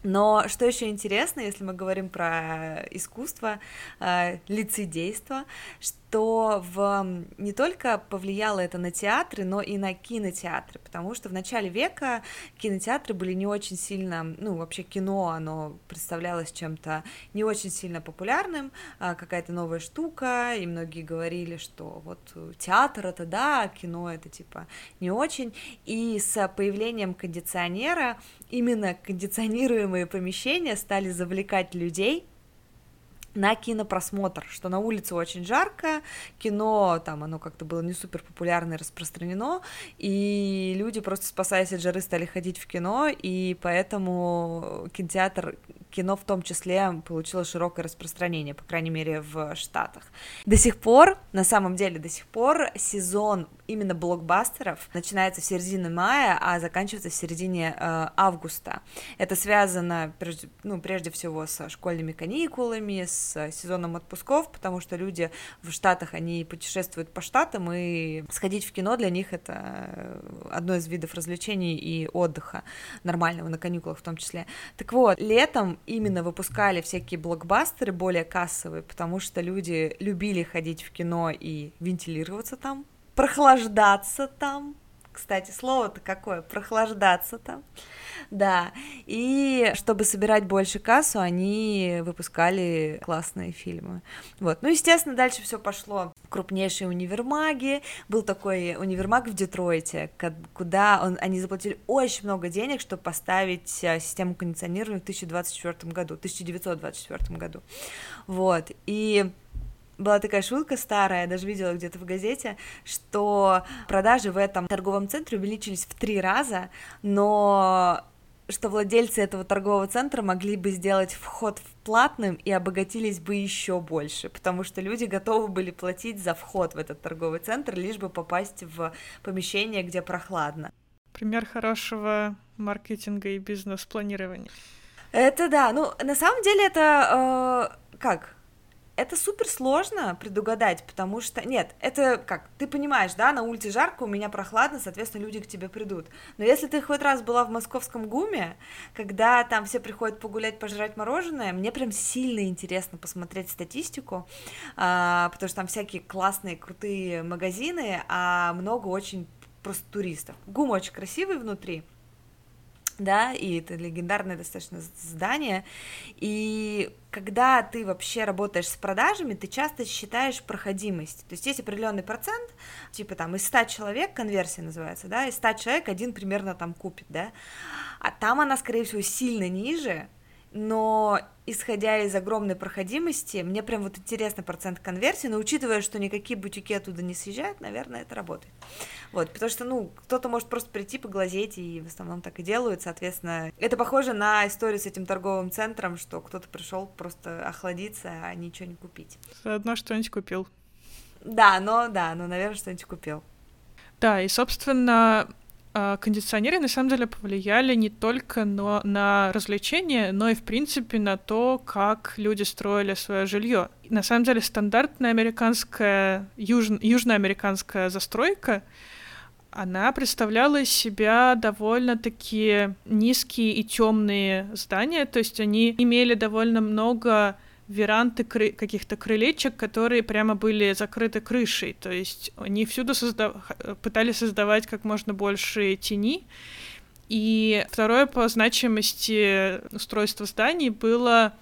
Но что еще интересно, если мы говорим про искусство, э, лицедейство, что то в... не только повлияло это на театры, но и на кинотеатры, потому что в начале века кинотеатры были не очень сильно, ну, вообще кино, оно представлялось чем-то не очень сильно популярным, а какая-то новая штука, и многие говорили, что вот театр это да, кино это типа не очень, и с появлением кондиционера именно кондиционируемые помещения стали завлекать людей, на кинопросмотр, что на улице очень жарко, кино там оно как-то было не супер популярно и распространено, и люди просто спасаясь от жары стали ходить в кино, и поэтому кинотеатр кино в том числе получило широкое распространение, по крайней мере, в Штатах. До сих пор, на самом деле, до сих пор сезон именно блокбастеров начинается в середине мая, а заканчивается в середине э, августа. Это связано, прежде, ну, прежде всего, со школьными каникулами, с сезоном отпусков, потому что люди в Штатах, они путешествуют по Штатам, и сходить в кино для них это одно из видов развлечений и отдыха нормального на каникулах в том числе. Так вот, летом именно выпускали всякие блокбастеры более кассовые, потому что люди любили ходить в кино и вентилироваться там, прохлаждаться там. Кстати, слово-то какое, прохлаждаться там. Да, и чтобы собирать больше кассу, они выпускали классные фильмы. Вот, ну, естественно, дальше все пошло крупнейшие универмаги. Был такой универмаг в Детройте, куда он, они заплатили очень много денег, чтобы поставить э, систему кондиционирования в 2024 году, 1924 году. Вот, и была такая шутка старая, я даже видела где-то в газете, что продажи в этом торговом центре увеличились в три раза, но что владельцы этого торгового центра могли бы сделать вход в платным и обогатились бы еще больше, потому что люди готовы были платить за вход в этот торговый центр, лишь бы попасть в помещение, где прохладно. Пример хорошего маркетинга и бизнес-планирования. Это да, ну на самом деле это э, как это супер сложно предугадать, потому что, нет, это как, ты понимаешь, да, на улице жарко, у меня прохладно, соответственно, люди к тебе придут. Но если ты хоть раз была в московском ГУМе, когда там все приходят погулять, пожрать мороженое, мне прям сильно интересно посмотреть статистику, а, потому что там всякие классные, крутые магазины, а много очень просто туристов. ГУМ очень красивый внутри, да, и это легендарное достаточно здание, и когда ты вообще работаешь с продажами, ты часто считаешь проходимость, то есть есть определенный процент, типа там из 100 человек, конверсия называется, да, из 100 человек один примерно там купит, да, а там она, скорее всего, сильно ниже, но исходя из огромной проходимости, мне прям вот интересно процент конверсии, но учитывая, что никакие бутики оттуда не съезжают, наверное, это работает. Вот, потому что, ну, кто-то может просто прийти поглазеть, и в основном так и делают, соответственно. Это похоже на историю с этим торговым центром, что кто-то пришел просто охладиться, а ничего не купить. Заодно что-нибудь купил. Да, но, да, но, наверное, что-нибудь купил. Да, и, собственно, кондиционеры на самом деле повлияли не только на, на развлечения, но и в принципе на то, как люди строили свое жилье. На самом деле стандартная американская, юж, южноамериканская застройка, она представляла из себя довольно-таки низкие и темные здания, то есть они имели довольно много веранды кры- каких-то крылечек, которые прямо были закрыты крышей. То есть они всюду созда- пытались создавать как можно больше тени. И второе по значимости устройства зданий было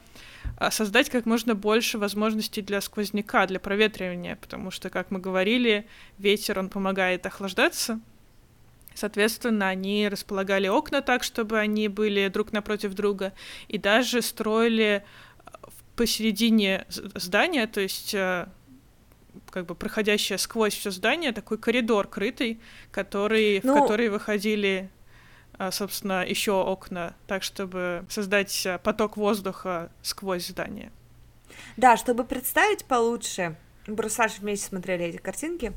а, создать как можно больше возможностей для сквозняка, для проветривания, потому что, как мы говорили, ветер, он помогает охлаждаться. Соответственно, они располагали окна так, чтобы они были друг напротив друга, и даже строили посередине здания, то есть э, как бы проходящая сквозь все здание, такой коридор крытый, который, ну... в который выходили, э, собственно, еще окна, так чтобы создать э, поток воздуха сквозь здание. Да, чтобы представить получше, просто вместе смотрели эти картинки,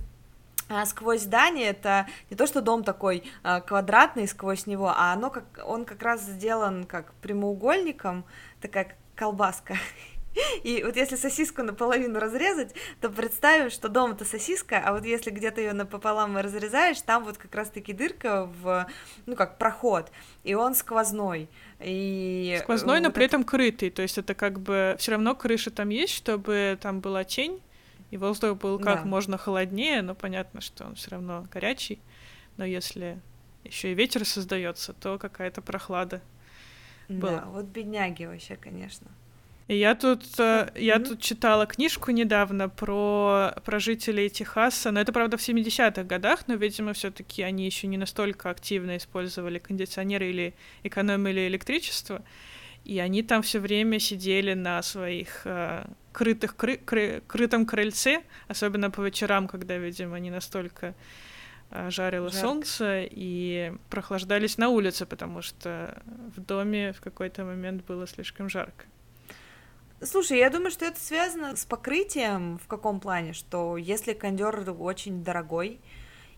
а сквозь здание это не то, что дом такой а, квадратный сквозь него, а оно как он как раз сделан как прямоугольником, такая колбаска. И вот если сосиску наполовину разрезать, то представим, что дом это сосиска, а вот если где-то ее напополам разрезаешь, там вот как раз-таки дырка в, ну как проход, и он сквозной. И сквозной, вот но при это... этом крытый, то есть это как бы все равно крыша там есть, чтобы там была тень, и воздух был как Да. можно холоднее, но понятно, что он все равно горячий. Но если еще и ветер создается, то какая-то прохлада. Было. Да, вот бедняги вообще, конечно. И я тут, э, я тут читала книжку недавно про, про жителей Техаса, но это, правда, в 70-х годах, но, видимо, все таки они еще не настолько активно использовали кондиционеры или экономили электричество, и они там все время сидели на своих э, крытых кры- кры- крытом крыльце, особенно по вечерам, когда, видимо, не настолько жарило Жарко. солнце, и прохлаждались на улице, потому что в доме в какой-то момент было слишком жарко. Слушай, я думаю, что это связано с покрытием в каком плане, что если кондер очень дорогой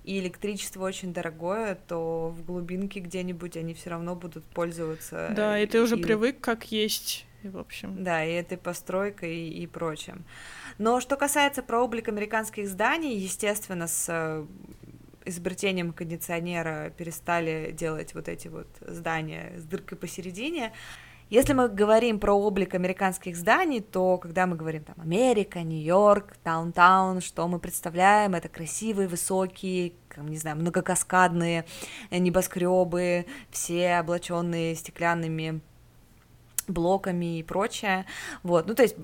и электричество очень дорогое, то в глубинке где-нибудь они все равно будут пользоваться. Да, и ты уже и- привык, как есть, и, в общем. Да, и этой постройкой и, и прочим. Но что касается про облик американских зданий, естественно, с э, изобретением кондиционера перестали делать вот эти вот здания с дыркой посередине. Если мы говорим про облик американских зданий, то когда мы говорим там Америка, Нью-Йорк, Даунтаун, что мы представляем? Это красивые, высокие, там, не знаю, многокаскадные небоскребы, все облаченные стеклянными блоками и прочее. Вот, ну то есть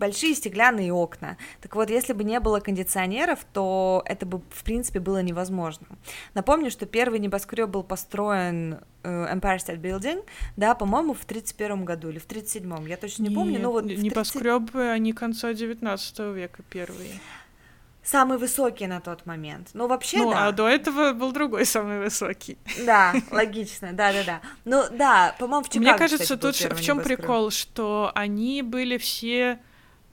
большие стеклянные окна. Так вот, если бы не было кондиционеров, то это бы в принципе было невозможно. Напомню, что первый небоскреб был построен э, Empire State Building, да, по-моему, в 31 году или в 37-м, я точно не помню, но вот в 30 небоскребы, они конца 19 века первые. Самый высокий на тот момент. Ну вообще ну, да. а до этого был другой самый высокий. Да, логично, да-да-да. Ну да, по-моему, в Чикаго, Мне кажется, кстати, тут в чем прикол, что они были все,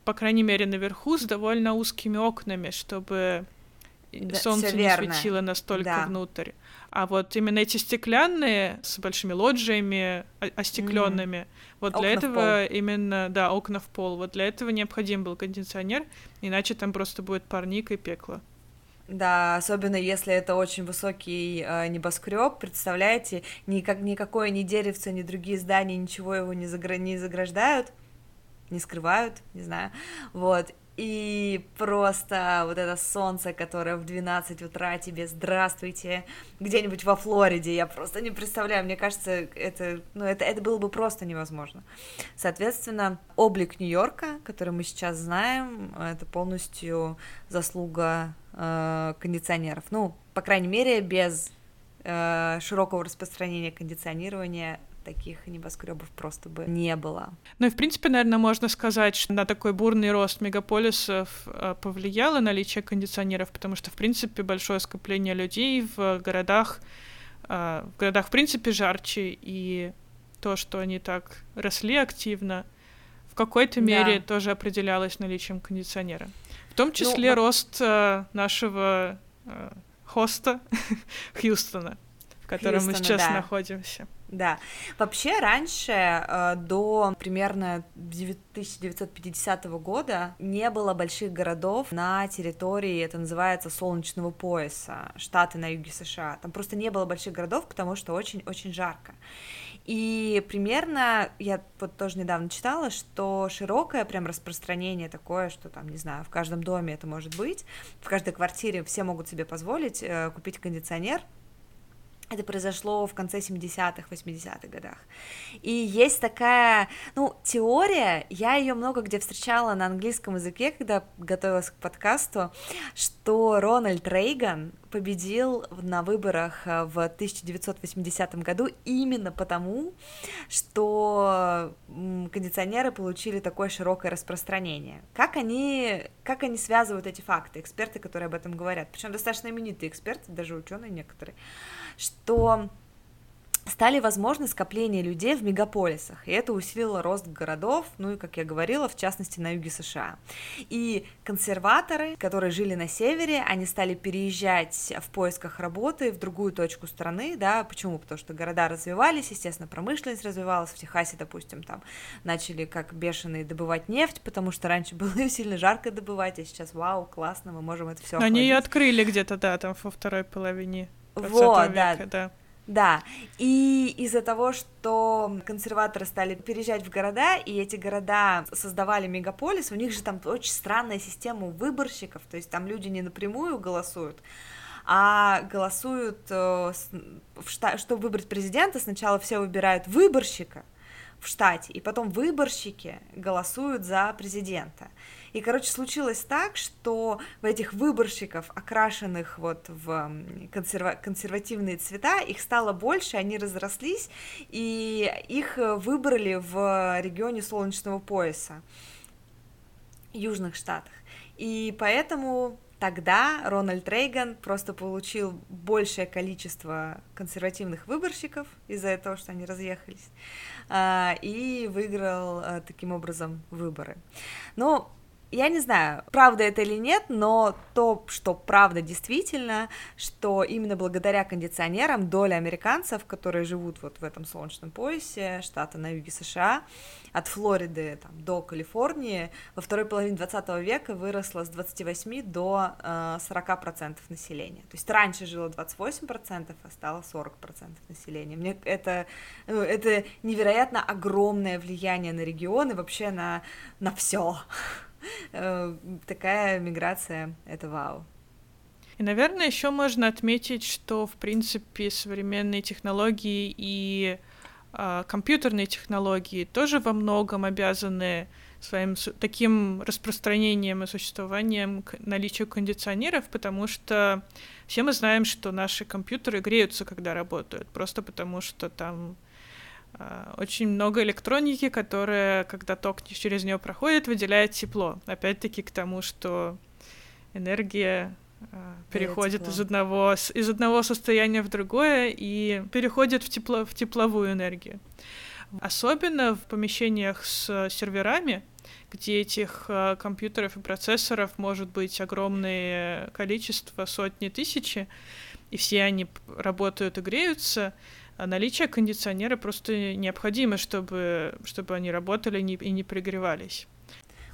по крайней мере, наверху с довольно узкими окнами, чтобы Да, солнце не светило настолько Да. внутрь. А вот именно эти стеклянные с большими лоджиями, о- остекленными, вот для Окна в этого именно, да, окна в пол. Вот для этого необходим был кондиционер, иначе там просто будет парник и пекло. Да, особенно если это очень высокий э, небоскреб, представляете, никак, никакое ни деревце, ни другие здания, ничего его не, загра- не заграждают, не скрывают, не знаю, вот, и просто вот это солнце, которое в 12 утра тебе «Здравствуйте!» где-нибудь во Флориде, я просто не представляю, мне кажется, это, ну, это, это было бы просто невозможно. Соответственно, облик Нью-Йорка, который мы сейчас знаем, это полностью заслуга э, кондиционеров. Ну, по крайней мере, без э, широкого распространения кондиционирования таких небоскребов просто бы не было. Ну и, в принципе, наверное, можно сказать, что на такой бурный рост мегаполисов э, повлияло наличие кондиционеров, потому что, в принципе, большое скопление людей в городах, э, в городах, в принципе, жарче, и то, что они так росли активно, в какой-то Да. мере тоже определялось наличием кондиционера. В том числе вот- рост э, нашего хоста Хьюстона, в котором мы Хьюстона, сейчас да. находимся. Да. Вообще, раньше, э, до примерно 1950 года, не было больших городов на территории, это называется, солнечного пояса, штаты на юге США. Там просто не было больших городов, потому что очень-очень жарко. И примерно, я вот тоже недавно читала, что широкое прям распространение такое, что там, не знаю, в каждом доме это может быть, в каждой квартире все могут себе позволить э, купить кондиционер, это произошло в конце 70-х, 80-х годах. И есть такая, ну, теория, я ее много где встречала на английском языке, когда готовилась к подкасту, что Рональд Рейган победил на выборах э, в 1980 году именно потому, что кондиционеры получили такое широкое распространение. Как они, как они связывают эти факты, эксперты, которые об этом говорят, причем достаточно именитые эксперты, даже ученые некоторые, что стали возможны скопления людей в мегаполисах, и это усилило рост городов, ну и, как я говорила, в частности, на юге США. И консерваторы, которые жили на севере, они стали переезжать в поисках работы в другую точку страны, да, почему? Потому что города развивались, естественно, промышленность развивалась, в Техасе, допустим, там начали как бешеные добывать нефть, потому что раньше было сильно жарко добывать, а сейчас, вау, классно, мы можем это все Они ее открыли где-то, да, там во второй половине 20 Вот, века, да. да. Да, и из-за того, что консерваторы стали переезжать в города, и эти города создавали мегаполис, у них же там очень странная система выборщиков, то есть там люди не напрямую голосуют, а голосуют, э, чтобы выбрать президента, сначала все выбирают выборщика в штате, и потом выборщики голосуют за президента. И, короче, случилось так, что в этих выборщиков, окрашенных вот в консерва консервативные цвета, их стало больше, они разрослись, и их выбрали в регионе Солнечного пояса, Южных Штатах. И поэтому тогда Рональд Рейган просто получил большее количество консервативных выборщиков из-за этого, что они разъехались, а, и выиграл а, таким образом выборы. Но я не знаю, правда это или нет, но то, что правда действительно, что именно благодаря кондиционерам доля американцев, которые живут вот в этом солнечном поясе, штата на юге США, от Флориды там, до Калифорнии, во второй половине 20 века выросла с 28 до э, 40% населения. То есть раньше жило 28%, а стало 40% населения. Мне это, ну, это невероятно огромное влияние на регионы, вообще на, на все. Э, такая миграция — это вау. И, наверное, еще можно отметить, что, в принципе, современные технологии и э, компьютерные технологии тоже во многом обязаны своим таким распространением и существованием наличию кондиционеров, потому что все мы знаем, что наши компьютеры греются, когда работают, просто потому что там очень много электроники, которая, когда ток через нее проходит, выделяет тепло. Опять-таки к тому, что энергия а, переходит из одного, из одного состояния в другое и переходит в, тепло, в тепловую энергию. Особенно в помещениях с серверами, где этих а, компьютеров и процессоров может быть огромное количество, сотни тысячи, и все они работают и греются, а наличие кондиционера просто необходимо, чтобы, чтобы они работали и не пригревались.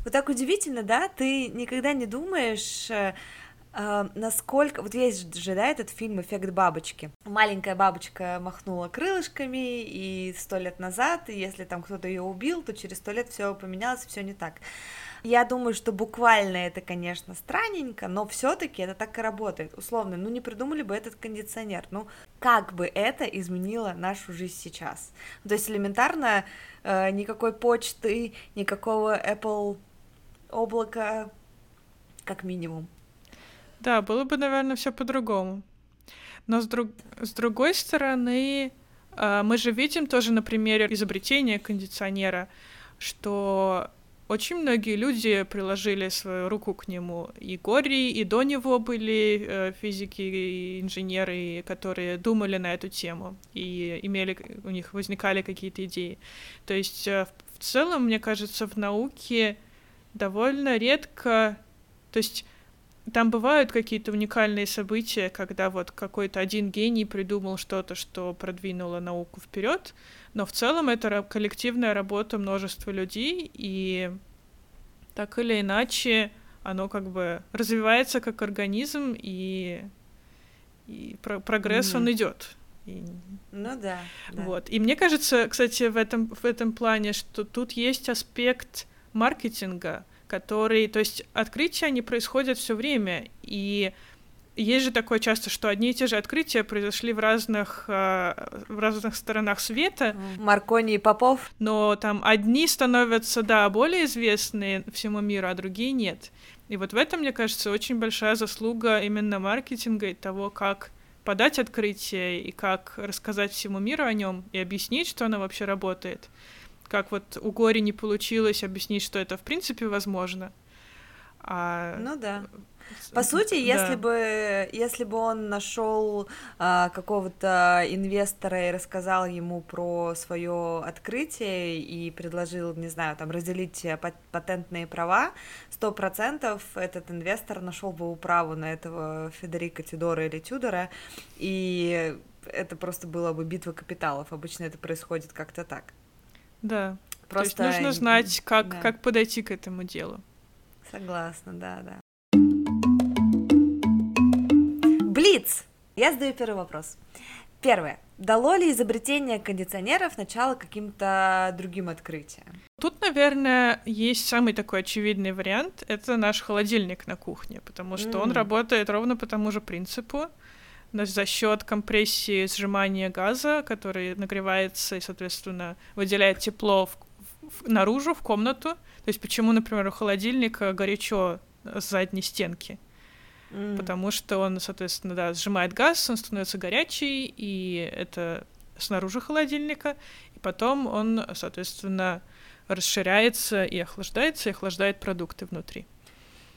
Вот так удивительно, да? Ты никогда не думаешь, э, э, насколько... Вот есть же, да, этот фильм «Эффект бабочки». Маленькая бабочка махнула крылышками, и сто лет назад, если там кто-то ее убил, то через сто лет все поменялось, все не так. Я думаю, что буквально это, конечно, странненько, но все-таки это так и работает. Условно, ну не придумали бы этот кондиционер. Ну, как бы это изменило нашу жизнь сейчас? То есть элементарно э, никакой почты, никакого Apple облака, как минимум. Да, было бы, наверное, все по-другому. Но с, друг... с другой стороны, э, мы же видим тоже на примере изобретения кондиционера, что очень многие люди приложили свою руку к нему. И Гори, и до него были э, физики и инженеры, которые думали на эту тему, и имели, у них возникали какие-то идеи. То есть э, в целом, мне кажется, в науке довольно редко, то есть там бывают какие-то уникальные события, когда вот какой-то один гений придумал что-то, что продвинуло науку вперед, но в целом это коллективная работа множества людей, и так или иначе оно как бы развивается как организм, и, и про прогресс mm-hmm. он идет. И... Ну да, да. Вот. И мне кажется, кстати, в этом, в этом плане, что тут есть аспект маркетинга, который, то есть открытия, они происходят все время, и есть же такое часто, что одни и те же открытия произошли в разных, э, в разных сторонах света. Маркони и Попов. Но там одни становятся, да, более известные всему миру, а другие нет. И вот в этом, мне кажется, очень большая заслуга именно маркетинга и того, как подать открытие и как рассказать всему миру о нем и объяснить, что оно вообще работает как вот у Гори не получилось объяснить, что это в принципе возможно. А... Ну да. По сути, если да. бы если бы он нашел а, какого-то инвестора и рассказал ему про свое открытие и предложил, не знаю, там разделить патентные права, сто процентов этот инвестор нашел бы управу на этого Федерика Тюдора или Тюдора, и это просто была бы битва капиталов. Обычно это происходит как-то так. Да. Просто То есть нужно знать, как, да. как подойти к этому делу. Согласна, да, да. Блиц! Я задаю первый вопрос. Первое. Дало ли изобретение кондиционеров начало каким-то другим открытиям? Тут, наверное, есть самый такой очевидный вариант. Это наш холодильник на кухне, потому что mm. он работает ровно по тому же принципу за счет компрессии сжимания газа, который нагревается и, соответственно, выделяет тепло в, в, наружу, в комнату. То есть почему, например, у холодильника горячо с задней стенки? Mm. Потому что он, соответственно, да, сжимает газ, он становится горячий, и это снаружи холодильника, и потом он, соответственно, расширяется и охлаждается, и охлаждает продукты внутри.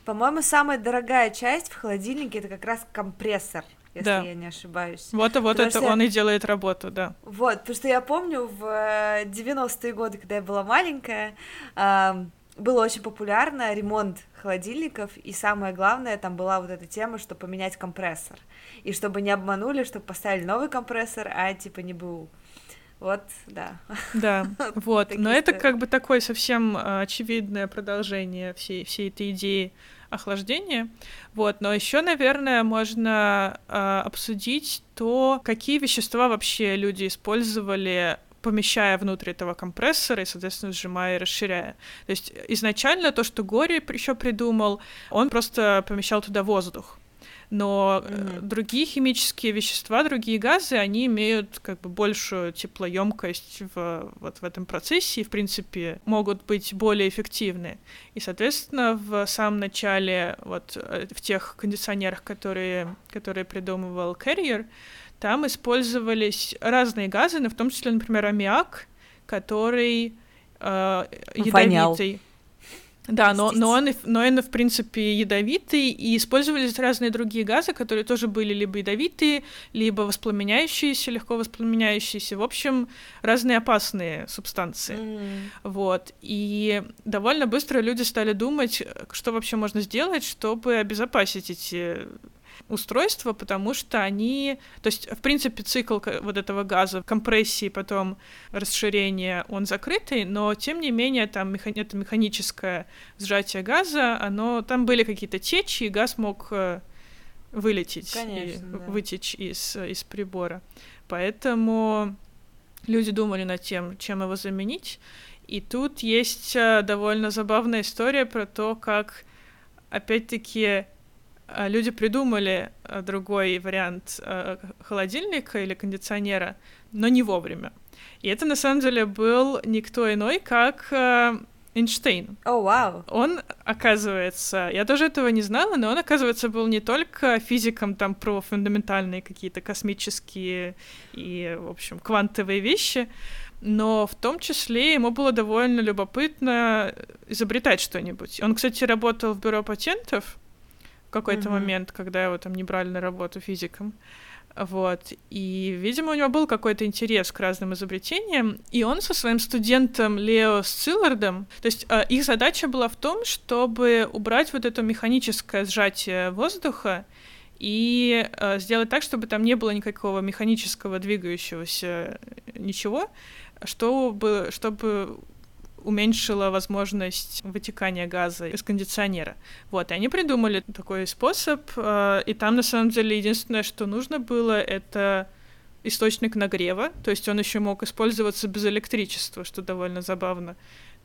По-моему, самая дорогая часть в холодильнике это как раз компрессор если да. я не ошибаюсь. Вот вот потому это что... он и делает работу, да. Вот, потому что я помню в 90-е годы, когда я была маленькая, было очень популярно ремонт холодильников, и самое главное, там была вот эта тема, что поменять компрессор. И чтобы не обманули, чтобы поставили новый компрессор, а типа не был. Вот, да. Да, вот. Но это как бы такое совсем а, очевидное продолжение всей, всей этой идеи охлаждения. Вот, но еще, наверное, можно э, обсудить то, какие вещества вообще люди использовали помещая внутрь этого компрессора и, соответственно, сжимая и расширяя. То есть изначально то, что Гори еще придумал, он просто помещал туда воздух но mm-hmm. другие химические вещества, другие газы, они имеют как бы большую теплоемкость в, вот в этом процессе и, в принципе, могут быть более эффективны. И, соответственно, в самом начале, вот э, в тех кондиционерах, которые, которые придумывал Carrier, там использовались разные газы, но в том числе, например, аммиак, который э, ядовитый. Вонял. Да, но, но, он, но он, в принципе, ядовитый, и использовались разные другие газы, которые тоже были либо ядовитые, либо воспламеняющиеся, легко воспламеняющиеся, в общем, разные опасные субстанции. Mm. Вот, и довольно быстро люди стали думать, что вообще можно сделать, чтобы обезопасить эти устройства, потому что они... То есть, в принципе, цикл вот этого газа, компрессии, потом расширения, он закрытый, но, тем не менее, там меха... это механическое сжатие газа, оно... Там были какие-то течи, и газ мог э, вылететь Конечно, и да. вытечь из, из прибора. Поэтому люди думали над тем, чем его заменить. И тут есть э, довольно забавная история про то, как опять-таки люди придумали а, другой вариант а, холодильника или кондиционера, но не вовремя. И это на самом деле был никто иной, как Эйнштейн. О, oh, вау. Wow. Он, оказывается, я тоже этого не знала, но он, оказывается, был не только физиком там про фундаментальные какие-то космические и, в общем, квантовые вещи, но в том числе ему было довольно любопытно изобретать что-нибудь. Он, кстати, работал в бюро патентов, какой-то mm-hmm. момент, когда его там не брали на работу физиком. Вот. И, видимо, у него был какой-то интерес к разным изобретениям, и он со своим студентом Лео Сциллардом, то есть э, их задача была в том, чтобы убрать вот это механическое сжатие воздуха и э, сделать так, чтобы там не было никакого механического двигающегося ничего, чтобы, чтобы уменьшила возможность вытекания газа из кондиционера. Вот, и они придумали такой способ, э, и там на самом деле единственное, что нужно было, это источник нагрева, то есть он еще мог использоваться без электричества, что довольно забавно.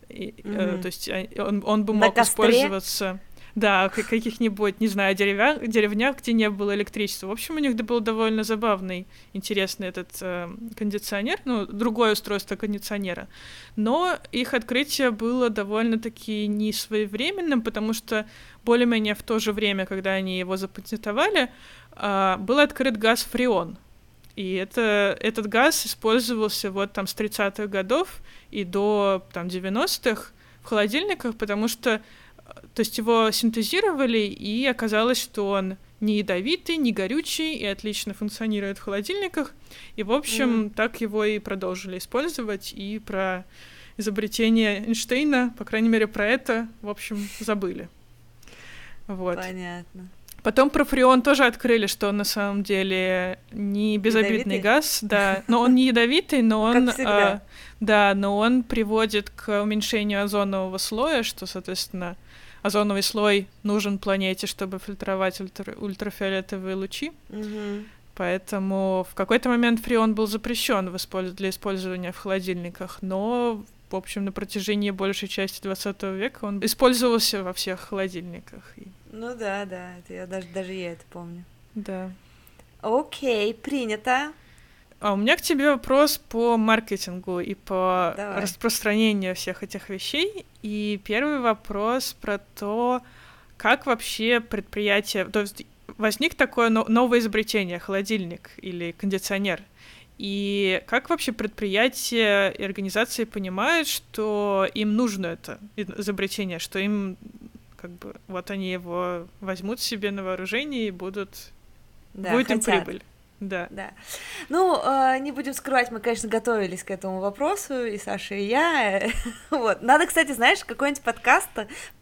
И, mm-hmm. э, то есть а, он, он бы мог использоваться да, каких-нибудь, не знаю, деревя... деревнях, где не было электричества. В общем, у них был довольно забавный, интересный этот э, кондиционер, ну, другое устройство кондиционера. Но их открытие было довольно-таки не своевременным, потому что более-менее в то же время, когда они его запатентовали, э, был открыт газ фреон. И это, этот газ использовался вот там с 30-х годов и до там 90-х в холодильниках, потому что то есть его синтезировали, и оказалось, что он не ядовитый, не горючий и отлично функционирует в холодильниках. И, в общем, mm. так его и продолжили использовать, и про изобретение Эйнштейна, по крайней мере, про это, в общем, забыли. Вот. Понятно. Потом про фреон тоже открыли, что он на самом деле не безобидный ядовитый? газ, да, но он не ядовитый, но он, а, да, но он приводит к уменьшению озонового слоя, что, соответственно, озоновый слой нужен планете, чтобы фильтровать ультра ультрафиолетовые лучи. Угу. Поэтому в какой-то момент фреон был запрещен для использования в холодильниках, но в общем, на протяжении большей части 20 века он использовался во всех холодильниках. Ну да, да, это я даже, даже я это помню. Да. Окей, принято. А у меня к тебе вопрос по маркетингу и по Давай. распространению всех этих вещей. И первый вопрос про то, как вообще предприятие... То есть возник такое новое изобретение, холодильник или кондиционер. И как вообще предприятия и организации понимают, что им нужно это изобретение, что им как бы вот они его возьмут себе на вооружение и будут да, будет хотят. им прибыль. Да. да. Ну, э, не будем скрывать, мы, конечно, готовились к этому вопросу, и Саша, и я. вот. Надо, кстати, знаешь, какой-нибудь подкаст,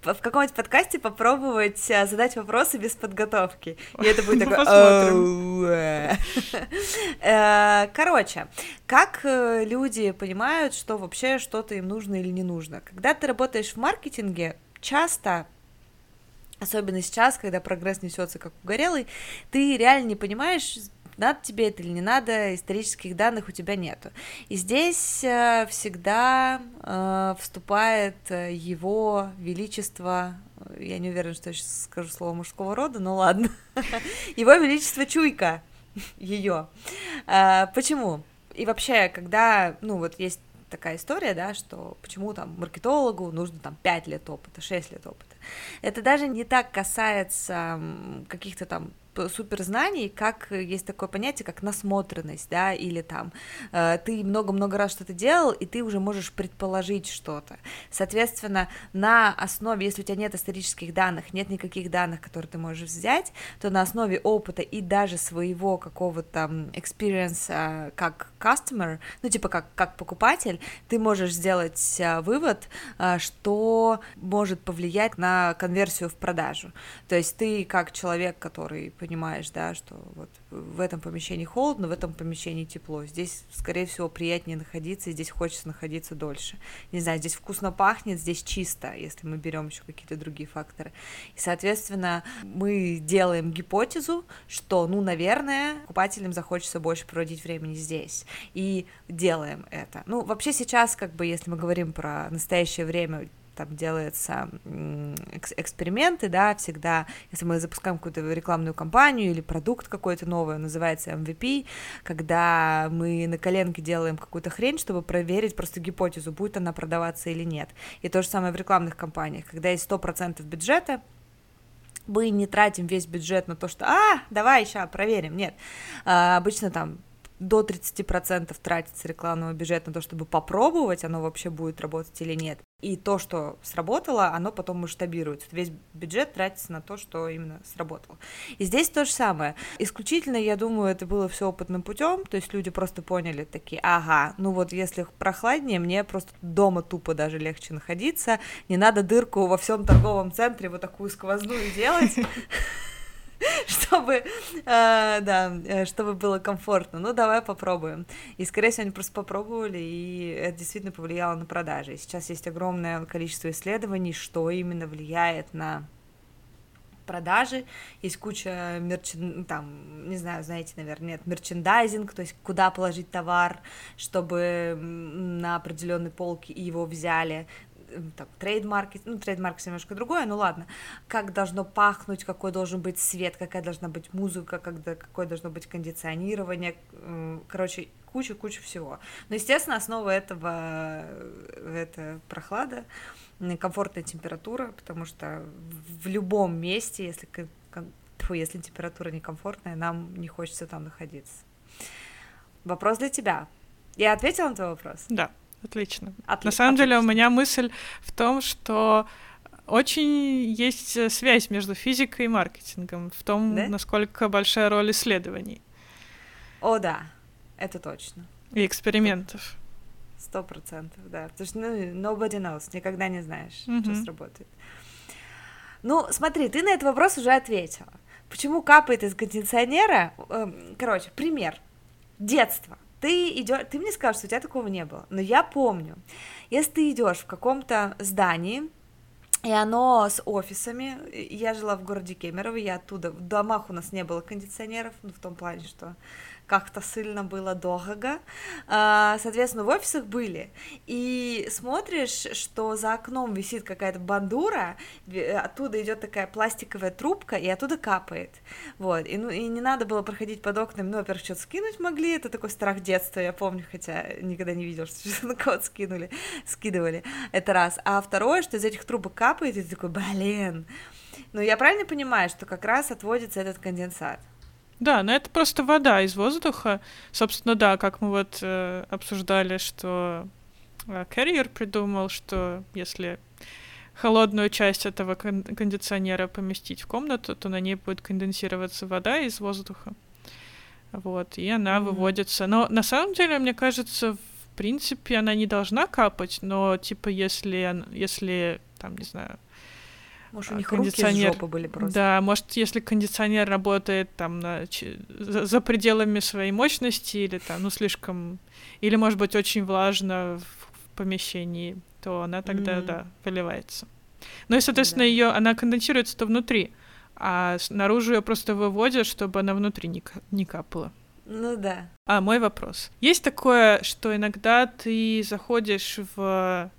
в каком-нибудь подкасте попробовать э, задать вопросы без подготовки. И это будет такое... Э, короче, как э, люди понимают, что вообще что-то им нужно или не нужно? Когда ты работаешь в маркетинге, часто особенно сейчас, когда прогресс несется как угорелый, ты реально не понимаешь, надо тебе это или не надо, исторических данных у тебя нету. И здесь э, всегда э, вступает э, его величество, я не уверена, что я сейчас скажу слово мужского рода, но ладно, его величество Чуйка, ее. Э, почему? И вообще, когда, ну вот есть такая история, да, что почему там маркетологу нужно там 5 лет опыта, 6 лет опыта. Это даже не так касается каких-то там супер знаний, как есть такое понятие, как насмотренность, да, или там э, ты много-много раз что-то делал, и ты уже можешь предположить что-то. Соответственно, на основе, если у тебя нет исторических данных, нет никаких данных, которые ты можешь взять, то на основе опыта и даже своего какого-то experience э, как customer, ну, типа как, как покупатель, ты можешь сделать э, вывод, э, что может повлиять на конверсию в продажу. То есть ты как человек, который понимаешь, да, что вот в этом помещении холодно, в этом помещении тепло. Здесь, скорее всего, приятнее находиться, и здесь хочется находиться дольше. Не знаю, здесь вкусно пахнет, здесь чисто, если мы берем еще какие-то другие факторы. И, соответственно, мы делаем гипотезу, что, ну, наверное, покупателям захочется больше проводить времени здесь. И делаем это. Ну, вообще сейчас, как бы, если мы говорим про настоящее время, там делаются эксперименты, да, всегда, если мы запускаем какую-то рекламную кампанию или продукт какой-то новый, называется MVP, когда мы на коленке делаем какую-то хрень, чтобы проверить просто гипотезу, будет она продаваться или нет. И то же самое в рекламных кампаниях, когда есть 100% бюджета, мы не тратим весь бюджет на то, что, а, давай еще проверим, нет. А, обычно там до 30% тратится рекламного бюджета на то, чтобы попробовать, оно вообще будет работать или нет. И то, что сработало, оно потом масштабируется. Весь бюджет тратится на то, что именно сработало. И здесь то же самое. Исключительно, я думаю, это было все опытным путем. То есть люди просто поняли такие, ага, ну вот если прохладнее, мне просто дома тупо даже легче находиться. Не надо дырку во всем торговом центре вот такую сквозную делать. чтобы, э, да, э, чтобы было комфортно. Ну, давай попробуем. И, скорее всего, они просто попробовали, и это действительно повлияло на продажи. Сейчас есть огромное количество исследований, что именно влияет на продажи, есть куча мерчен... там, не знаю, знаете, наверное, нет, мерчендайзинг, то есть куда положить товар, чтобы на определенной полке его взяли, там, trademark, ну, trademark немножко другое, ну ладно, как должно пахнуть, какой должен быть свет, какая должна быть музыка, когда, какое должно быть кондиционирование, короче, куча-куча всего. Но, естественно, основа этого э, это прохлада, комфортная температура, потому что в любом месте, если, если температура некомфортная, нам не хочется там находиться. Вопрос для тебя. Я ответила на твой вопрос? Да. Отлично. Отли- На самом отлично. деле у меня мысль в том, что очень есть связь между физикой и маркетингом в том, да? насколько большая роль исследований. О, да, это точно. И экспериментов. Сто процентов, да. Потому что ну, nobody knows, никогда не знаешь, mm-hmm. что сработает. Ну, смотри, ты на этот вопрос уже ответила. Почему капает из кондиционера? Эм, короче, пример. Детство ты идешь, ты мне скажешь, что у тебя такого не было, но я помню, если ты идешь в каком-то здании, и оно с офисами. Я жила в городе Кемерово, я оттуда. В домах у нас не было кондиционеров, ну, в том плане, что как-то сильно было дорого. А, соответственно, в офисах были. И смотришь, что за окном висит какая-то бандура, оттуда идет такая пластиковая трубка, и оттуда капает. Вот. И, ну, и не надо было проходить под окнами, ну, во-первых, что-то скинуть могли, это такой страх детства, я помню, хотя никогда не видел, что что-то на кого-то скинули, скидывали. Это раз. А второе, что из этих трубок капает, и ты такой, блин. Ну, я правильно понимаю, что как раз отводится этот конденсат? Да, но это просто вода из воздуха. Собственно, да, как мы вот э, обсуждали, что э, Carrier придумал, что если холодную часть этого кон- кондиционера поместить в комнату, то на ней будет конденсироваться вода из воздуха. Вот, и она mm-hmm. выводится. Но на самом деле, мне кажется, в принципе, она не должна капать, но типа если, если там, не знаю, может, у а, них кондиционер... руки были просто. Да, может, если кондиционер работает там на... за, пределами своей мощности или там, ну, слишком... Или, может быть, очень влажно в, помещении, то она тогда, mm-hmm. да, выливается. Ну и, соответственно, да. ее она конденсируется-то внутри, а снаружи ее просто выводят, чтобы она внутри не, не капала. Ну да. А, мой вопрос. Есть такое, что иногда ты заходишь в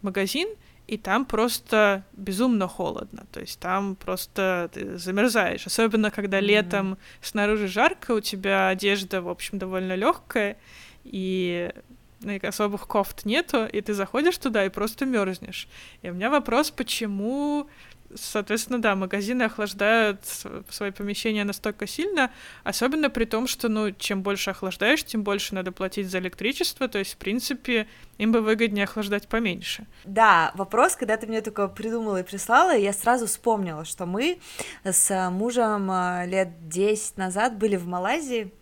магазин, и там просто безумно холодно, то есть там просто ты замерзаешь, особенно когда mm-hmm. летом снаружи жарко, у тебя одежда, в общем, довольно легкая, и ну, особых кофт нету, и ты заходишь туда и просто мерзнешь. И у меня вопрос, почему Соответственно, да, магазины охлаждают свои помещения настолько сильно, особенно при том, что, ну, чем больше охлаждаешь, тем больше надо платить за электричество, то есть, в принципе, им бы выгоднее охлаждать поменьше. Да, вопрос, когда ты мне только придумала и прислала, я сразу вспомнила, что мы с мужем а, лет 10 назад были в Малайзии,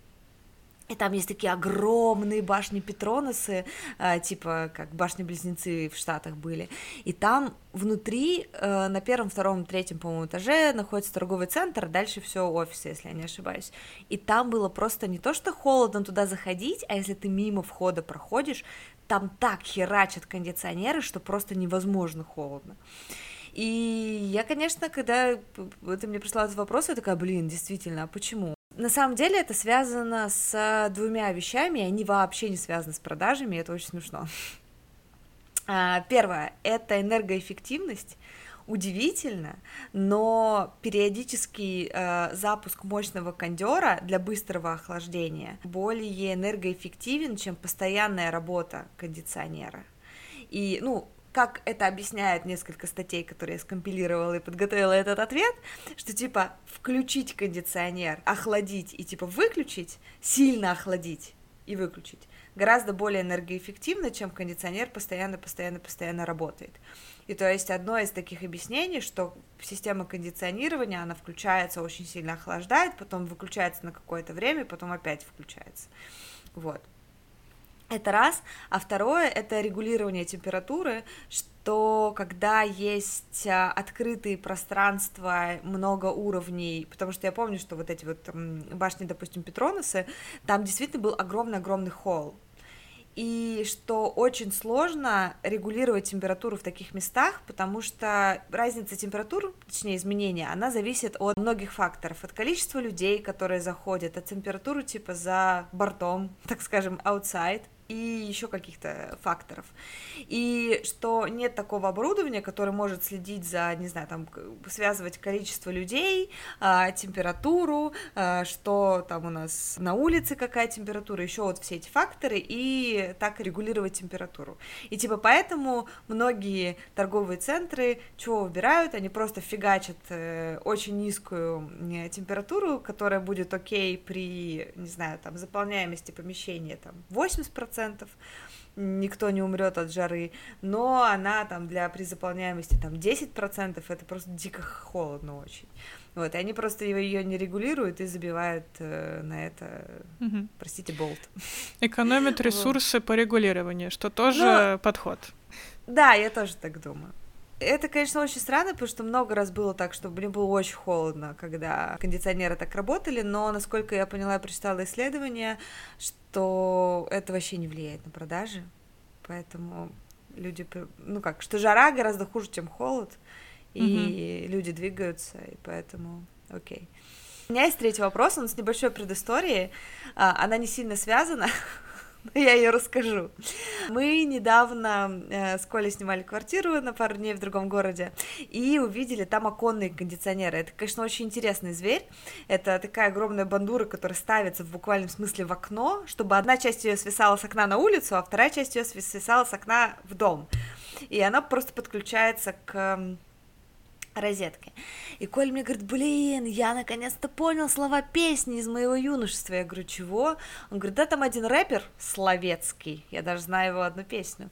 и там есть такие огромные башни Петроносы, э, типа как башни-близнецы в Штатах были. И там внутри, э, на первом, втором, третьем, по-моему, этаже находится торговый центр, дальше все офисы, если я не ошибаюсь. И там было просто не то, что холодно туда заходить, а если ты мимо входа проходишь, там так херачат кондиционеры, что просто невозможно холодно. И я, конечно, когда ты мне прислала этот вопрос, я такая, блин, действительно, а почему? На самом деле это связано с двумя вещами, они вообще не связаны с продажами, это очень смешно. А, первое — это энергоэффективность. Удивительно, но периодический э, запуск мощного кондера для быстрого охлаждения более энергоэффективен, чем постоянная работа кондиционера. И, ну, как это объясняет несколько статей, которые я скомпилировала и подготовила этот ответ, что типа включить кондиционер, охладить и типа выключить, сильно охладить и выключить, гораздо более энергоэффективно, чем кондиционер постоянно, постоянно, постоянно работает. И то есть одно из таких объяснений, что система кондиционирования, она включается, очень сильно охлаждает, потом выключается на какое-то время, потом опять включается. Вот. Это раз. А второе — это регулирование температуры, что когда есть а, открытые пространства, много уровней, потому что я помню, что вот эти вот башни, допустим, Петроносы, там действительно был огромный-огромный холл, и что очень сложно регулировать температуру в таких местах, потому что разница температур, точнее изменения, она зависит от многих факторов, от количества людей, которые заходят, от температуры типа за бортом, так скажем, outside, и еще каких-то факторов. И что нет такого оборудования, которое может следить за, не знаю, там, связывать количество людей, а, температуру, а, что там у нас на улице какая температура, еще вот все эти факторы, и так регулировать температуру. И типа поэтому многие торговые центры чего выбирают, они просто фигачат э, очень низкую температуру, которая будет окей при, не знаю, там, заполняемости помещения, там, 80%, процентов никто не умрет от жары, но она там для при заполняемости там 10 процентов это просто дико холодно очень. Вот, и они просто ее не регулируют и забивают э, на это, угу. простите, болт. Экономят ресурсы вот. по регулированию, что тоже но... Ну, подход. Да, я тоже так думаю. Это, конечно, очень странно, потому что много раз было так, что мне было очень холодно, когда кондиционеры так работали, но, насколько я поняла, я прочитала исследование, что это вообще не влияет на продажи, поэтому люди, ну как, что жара гораздо хуже, чем холод, и mm-hmm. люди двигаются, и поэтому окей. У меня есть третий вопрос, он с небольшой предысторией, а, она не сильно связана, я ее расскажу. Мы недавно э, с Колей снимали квартиру на пару дней в другом городе и увидели там оконные кондиционеры. Это, конечно, очень интересный зверь. Это такая огромная бандура, которая ставится в буквальном смысле в окно, чтобы одна часть ее свисала с окна на улицу, а вторая часть ее свисала с окна в дом. И она просто подключается к розетки. И Коль мне говорит, блин, я наконец-то понял слова песни из моего юношества. Я говорю, чего? Он говорит, да, там один рэпер словецкий, я даже знаю его одну песню.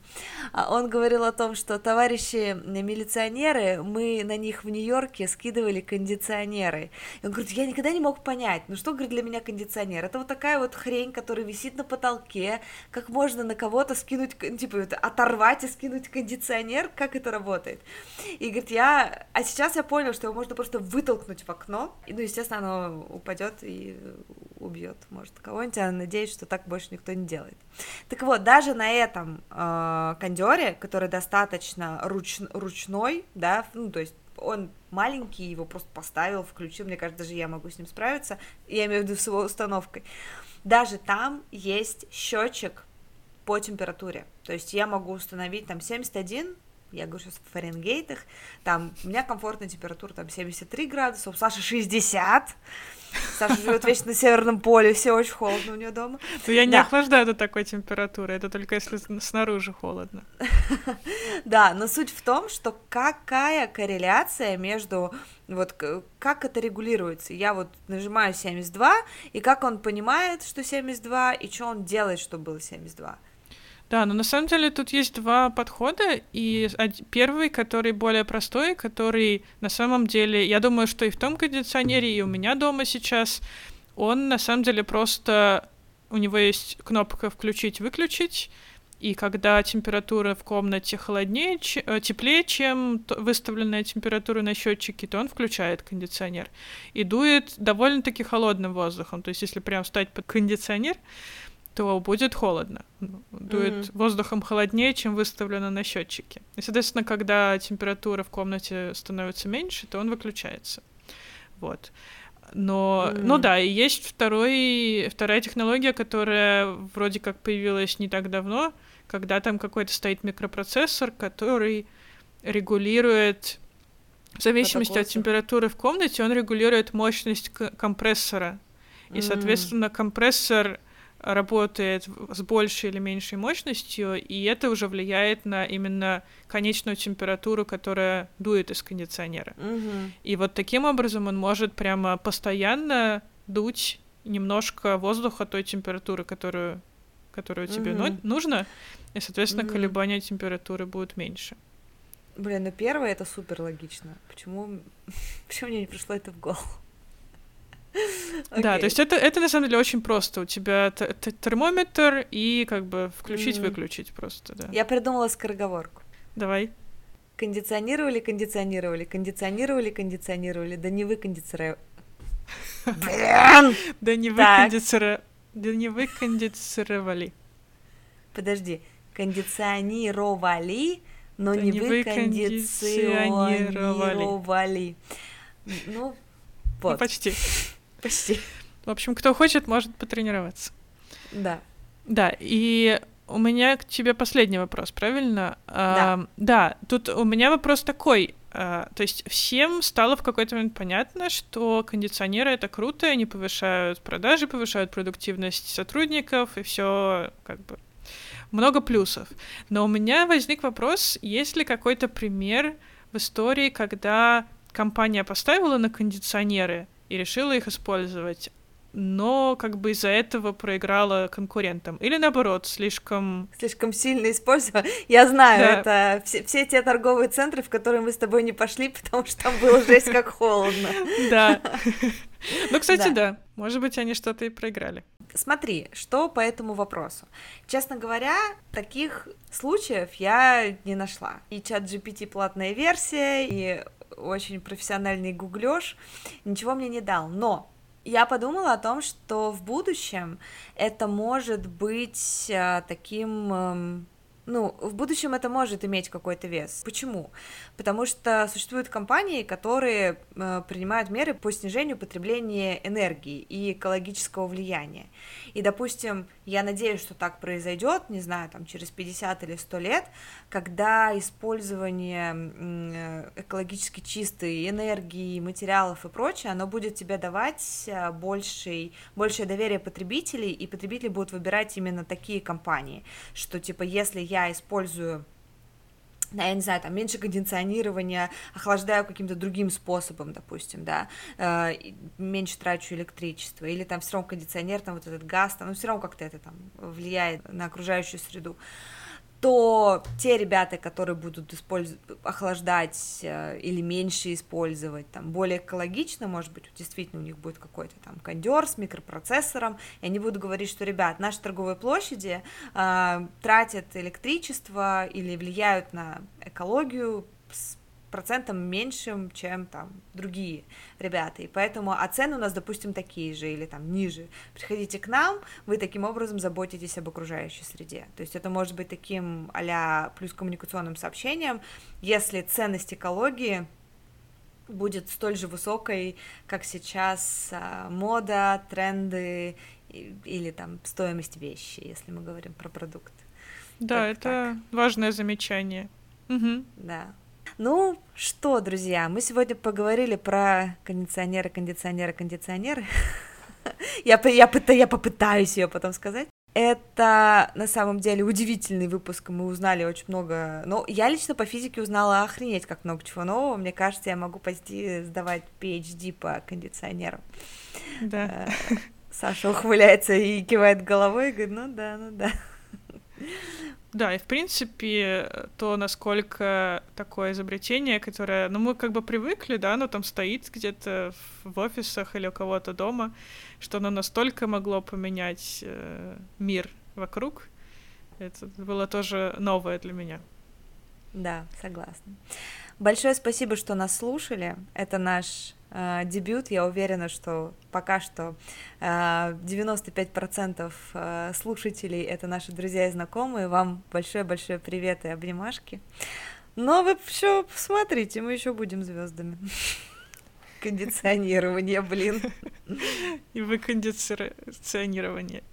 А он говорил о том, что товарищи милиционеры, мы на них в Нью-Йорке скидывали кондиционеры. И он говорит, я никогда не мог понять, ну что, говорит, для меня кондиционер? Это вот такая вот хрень, которая висит на потолке, как можно на кого-то скинуть, типа, оторвать и скинуть кондиционер, как это работает? И говорит, я, а сейчас я понял, что его можно просто вытолкнуть в окно, и, ну, естественно, оно упадет и убьет, может, кого-нибудь, я надеюсь, что так больше никто не делает. Так вот, даже на этом э, кондере, который достаточно руч, ручной, да, ну, то есть он маленький, его просто поставил, включил, мне кажется, даже я могу с ним справиться, я имею в виду с его установкой. Даже там есть счетчик по температуре, то есть я могу установить там 71, я говорю сейчас в Фаренгейтах, там у меня комфортная температура там 73 градуса, у Саши 60, Саша живет вечно на Северном поле, все очень холодно у нее дома. Но ну, я не да. охлаждаю до такой температуры, это только если снаружи холодно. Да, но суть в том, что какая корреляция между вот как это регулируется. Я вот нажимаю 72, и как он понимает, что 72, и что он делает, чтобы было 72. Да, но на самом деле тут есть два подхода, и первый, который более простой, который на самом деле, я думаю, что и в том кондиционере, и у меня дома сейчас, он на самом деле просто, у него есть кнопка «включить-выключить», и когда температура в комнате холоднее, э, теплее, чем выставленная температура на счетчике, то он включает кондиционер. И дует довольно-таки холодным воздухом. То есть, если прям встать под кондиционер, то будет холодно. Дует mm-hmm. воздухом холоднее, чем выставлено на счетчике. И, соответственно, когда температура в комнате становится меньше, то он выключается. Вот. Но, mm-hmm. ну да, и есть второй, вторая технология, которая вроде как появилась не так давно, когда там какой-то стоит микропроцессор, который регулирует, в зависимости от температуры в комнате, он регулирует мощность компрессора. И, соответственно, компрессор работает с большей или меньшей мощностью, и это уже влияет на именно конечную температуру, которая дует из кондиционера. Mm-hmm. И вот таким образом он может прямо постоянно дуть немножко воздуха той температуры, которую, которую тебе mm-hmm. нужно, и, соответственно, mm-hmm. колебания температуры будут меньше. Блин, ну первое это супер логично. Почему, почему мне не пришло это в голову? Okay. Да, то есть это, это на самом деле очень просто. У тебя термометр и как бы включить-выключить mm. просто, да. Я придумала скороговорку. Давай. Кондиционировали, кондиционировали, кондиционировали, кондиционировали, да не вы кондиционировали. Да не вы кондиционировали. Да не вы кондиционировали. Подожди. Кондиционировали, но не вы кондиционировали. Ну, вот. Ну, почти. Почти. В общем, кто хочет, может потренироваться. Да. Да, и у меня к тебе последний вопрос, правильно? Да. А, да, тут у меня вопрос такой. А, то есть всем стало в какой-то момент понятно, что кондиционеры это круто, они повышают продажи, повышают продуктивность сотрудников, и все как бы много плюсов. Но у меня возник вопрос, есть ли какой-то пример в истории, когда компания поставила на кондиционеры, и решила их использовать, но как бы из-за этого проиграла конкурентам. Или наоборот, слишком... Слишком сильно использовала. Я знаю, да. это все, все те торговые центры, в которые мы с тобой не пошли, потому что там было жесть как холодно. Да. Ну, кстати, да. Может быть, они что-то и проиграли. Смотри, что по этому вопросу. Честно говоря, таких случаев я не нашла. И чат GPT платная версия, и очень профессиональный гуглёж, ничего мне не дал. Но я подумала о том, что в будущем это может быть а, таким, эм, ну, в будущем это может иметь какой-то вес. Почему? Потому что существуют компании, которые э, принимают меры по снижению потребления энергии и экологического влияния. И, допустим, я надеюсь, что так произойдет, не знаю, там через 50 или 100 лет, когда использование э, экологически чистой энергии, материалов и прочее, оно будет тебе давать э, больший, большее доверие потребителей, и потребители будут выбирать именно такие компании, что типа если я я использую я не знаю, там, меньше кондиционирования, охлаждаю каким-то другим способом, допустим, да, э, меньше трачу электричество, или там все равно кондиционер, там вот этот газ, там, ну, все равно как-то это там влияет на окружающую среду то те ребята, которые будут использовать, охлаждать э, или меньше использовать, там, более экологично, может быть, действительно у них будет какой-то там кондер с микропроцессором, и они будут говорить, что, ребят, наши торговые площади э, тратят электричество или влияют на экологию процентом меньшим, чем там другие ребята, и поэтому, а цены у нас, допустим, такие же или там ниже. Приходите к нам, вы таким образом заботитесь об окружающей среде. То есть это может быть таким а плюс коммуникационным сообщением, если ценность экологии будет столь же высокой, как сейчас а, мода, тренды или там стоимость вещи, если мы говорим про продукт. Да, так, это так. важное замечание. Угу. Да. Ну что, друзья, мы сегодня поговорили про кондиционеры, кондиционеры, кондиционеры. я, я, я попытаюсь ее потом сказать. Это на самом деле удивительный выпуск, мы узнали очень много. Но я лично по физике узнала охренеть как много чего нового. Мне кажется, я могу почти сдавать PhD по кондиционерам. Да. Э, Саша ухмыляется и кивает головой и говорит, ну да, ну да. Да, и в принципе то, насколько такое изобретение, которое, ну мы как бы привыкли, да, оно там стоит где-то в офисах или у кого-то дома, что оно настолько могло поменять э, мир вокруг, это было тоже новое для меня. Да, согласна. Большое спасибо, что нас слушали. Это наш э, дебют. Я уверена, что пока что э, 95% э, слушателей это наши друзья и знакомые. Вам большое-большое привет и обнимашки. Но вы все посмотрите, мы еще будем звездами. Кондиционирование, блин. И вы кондиционирование.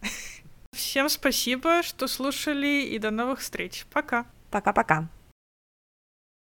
Всем спасибо, что слушали, и до новых встреч. Пока. Пока-пока.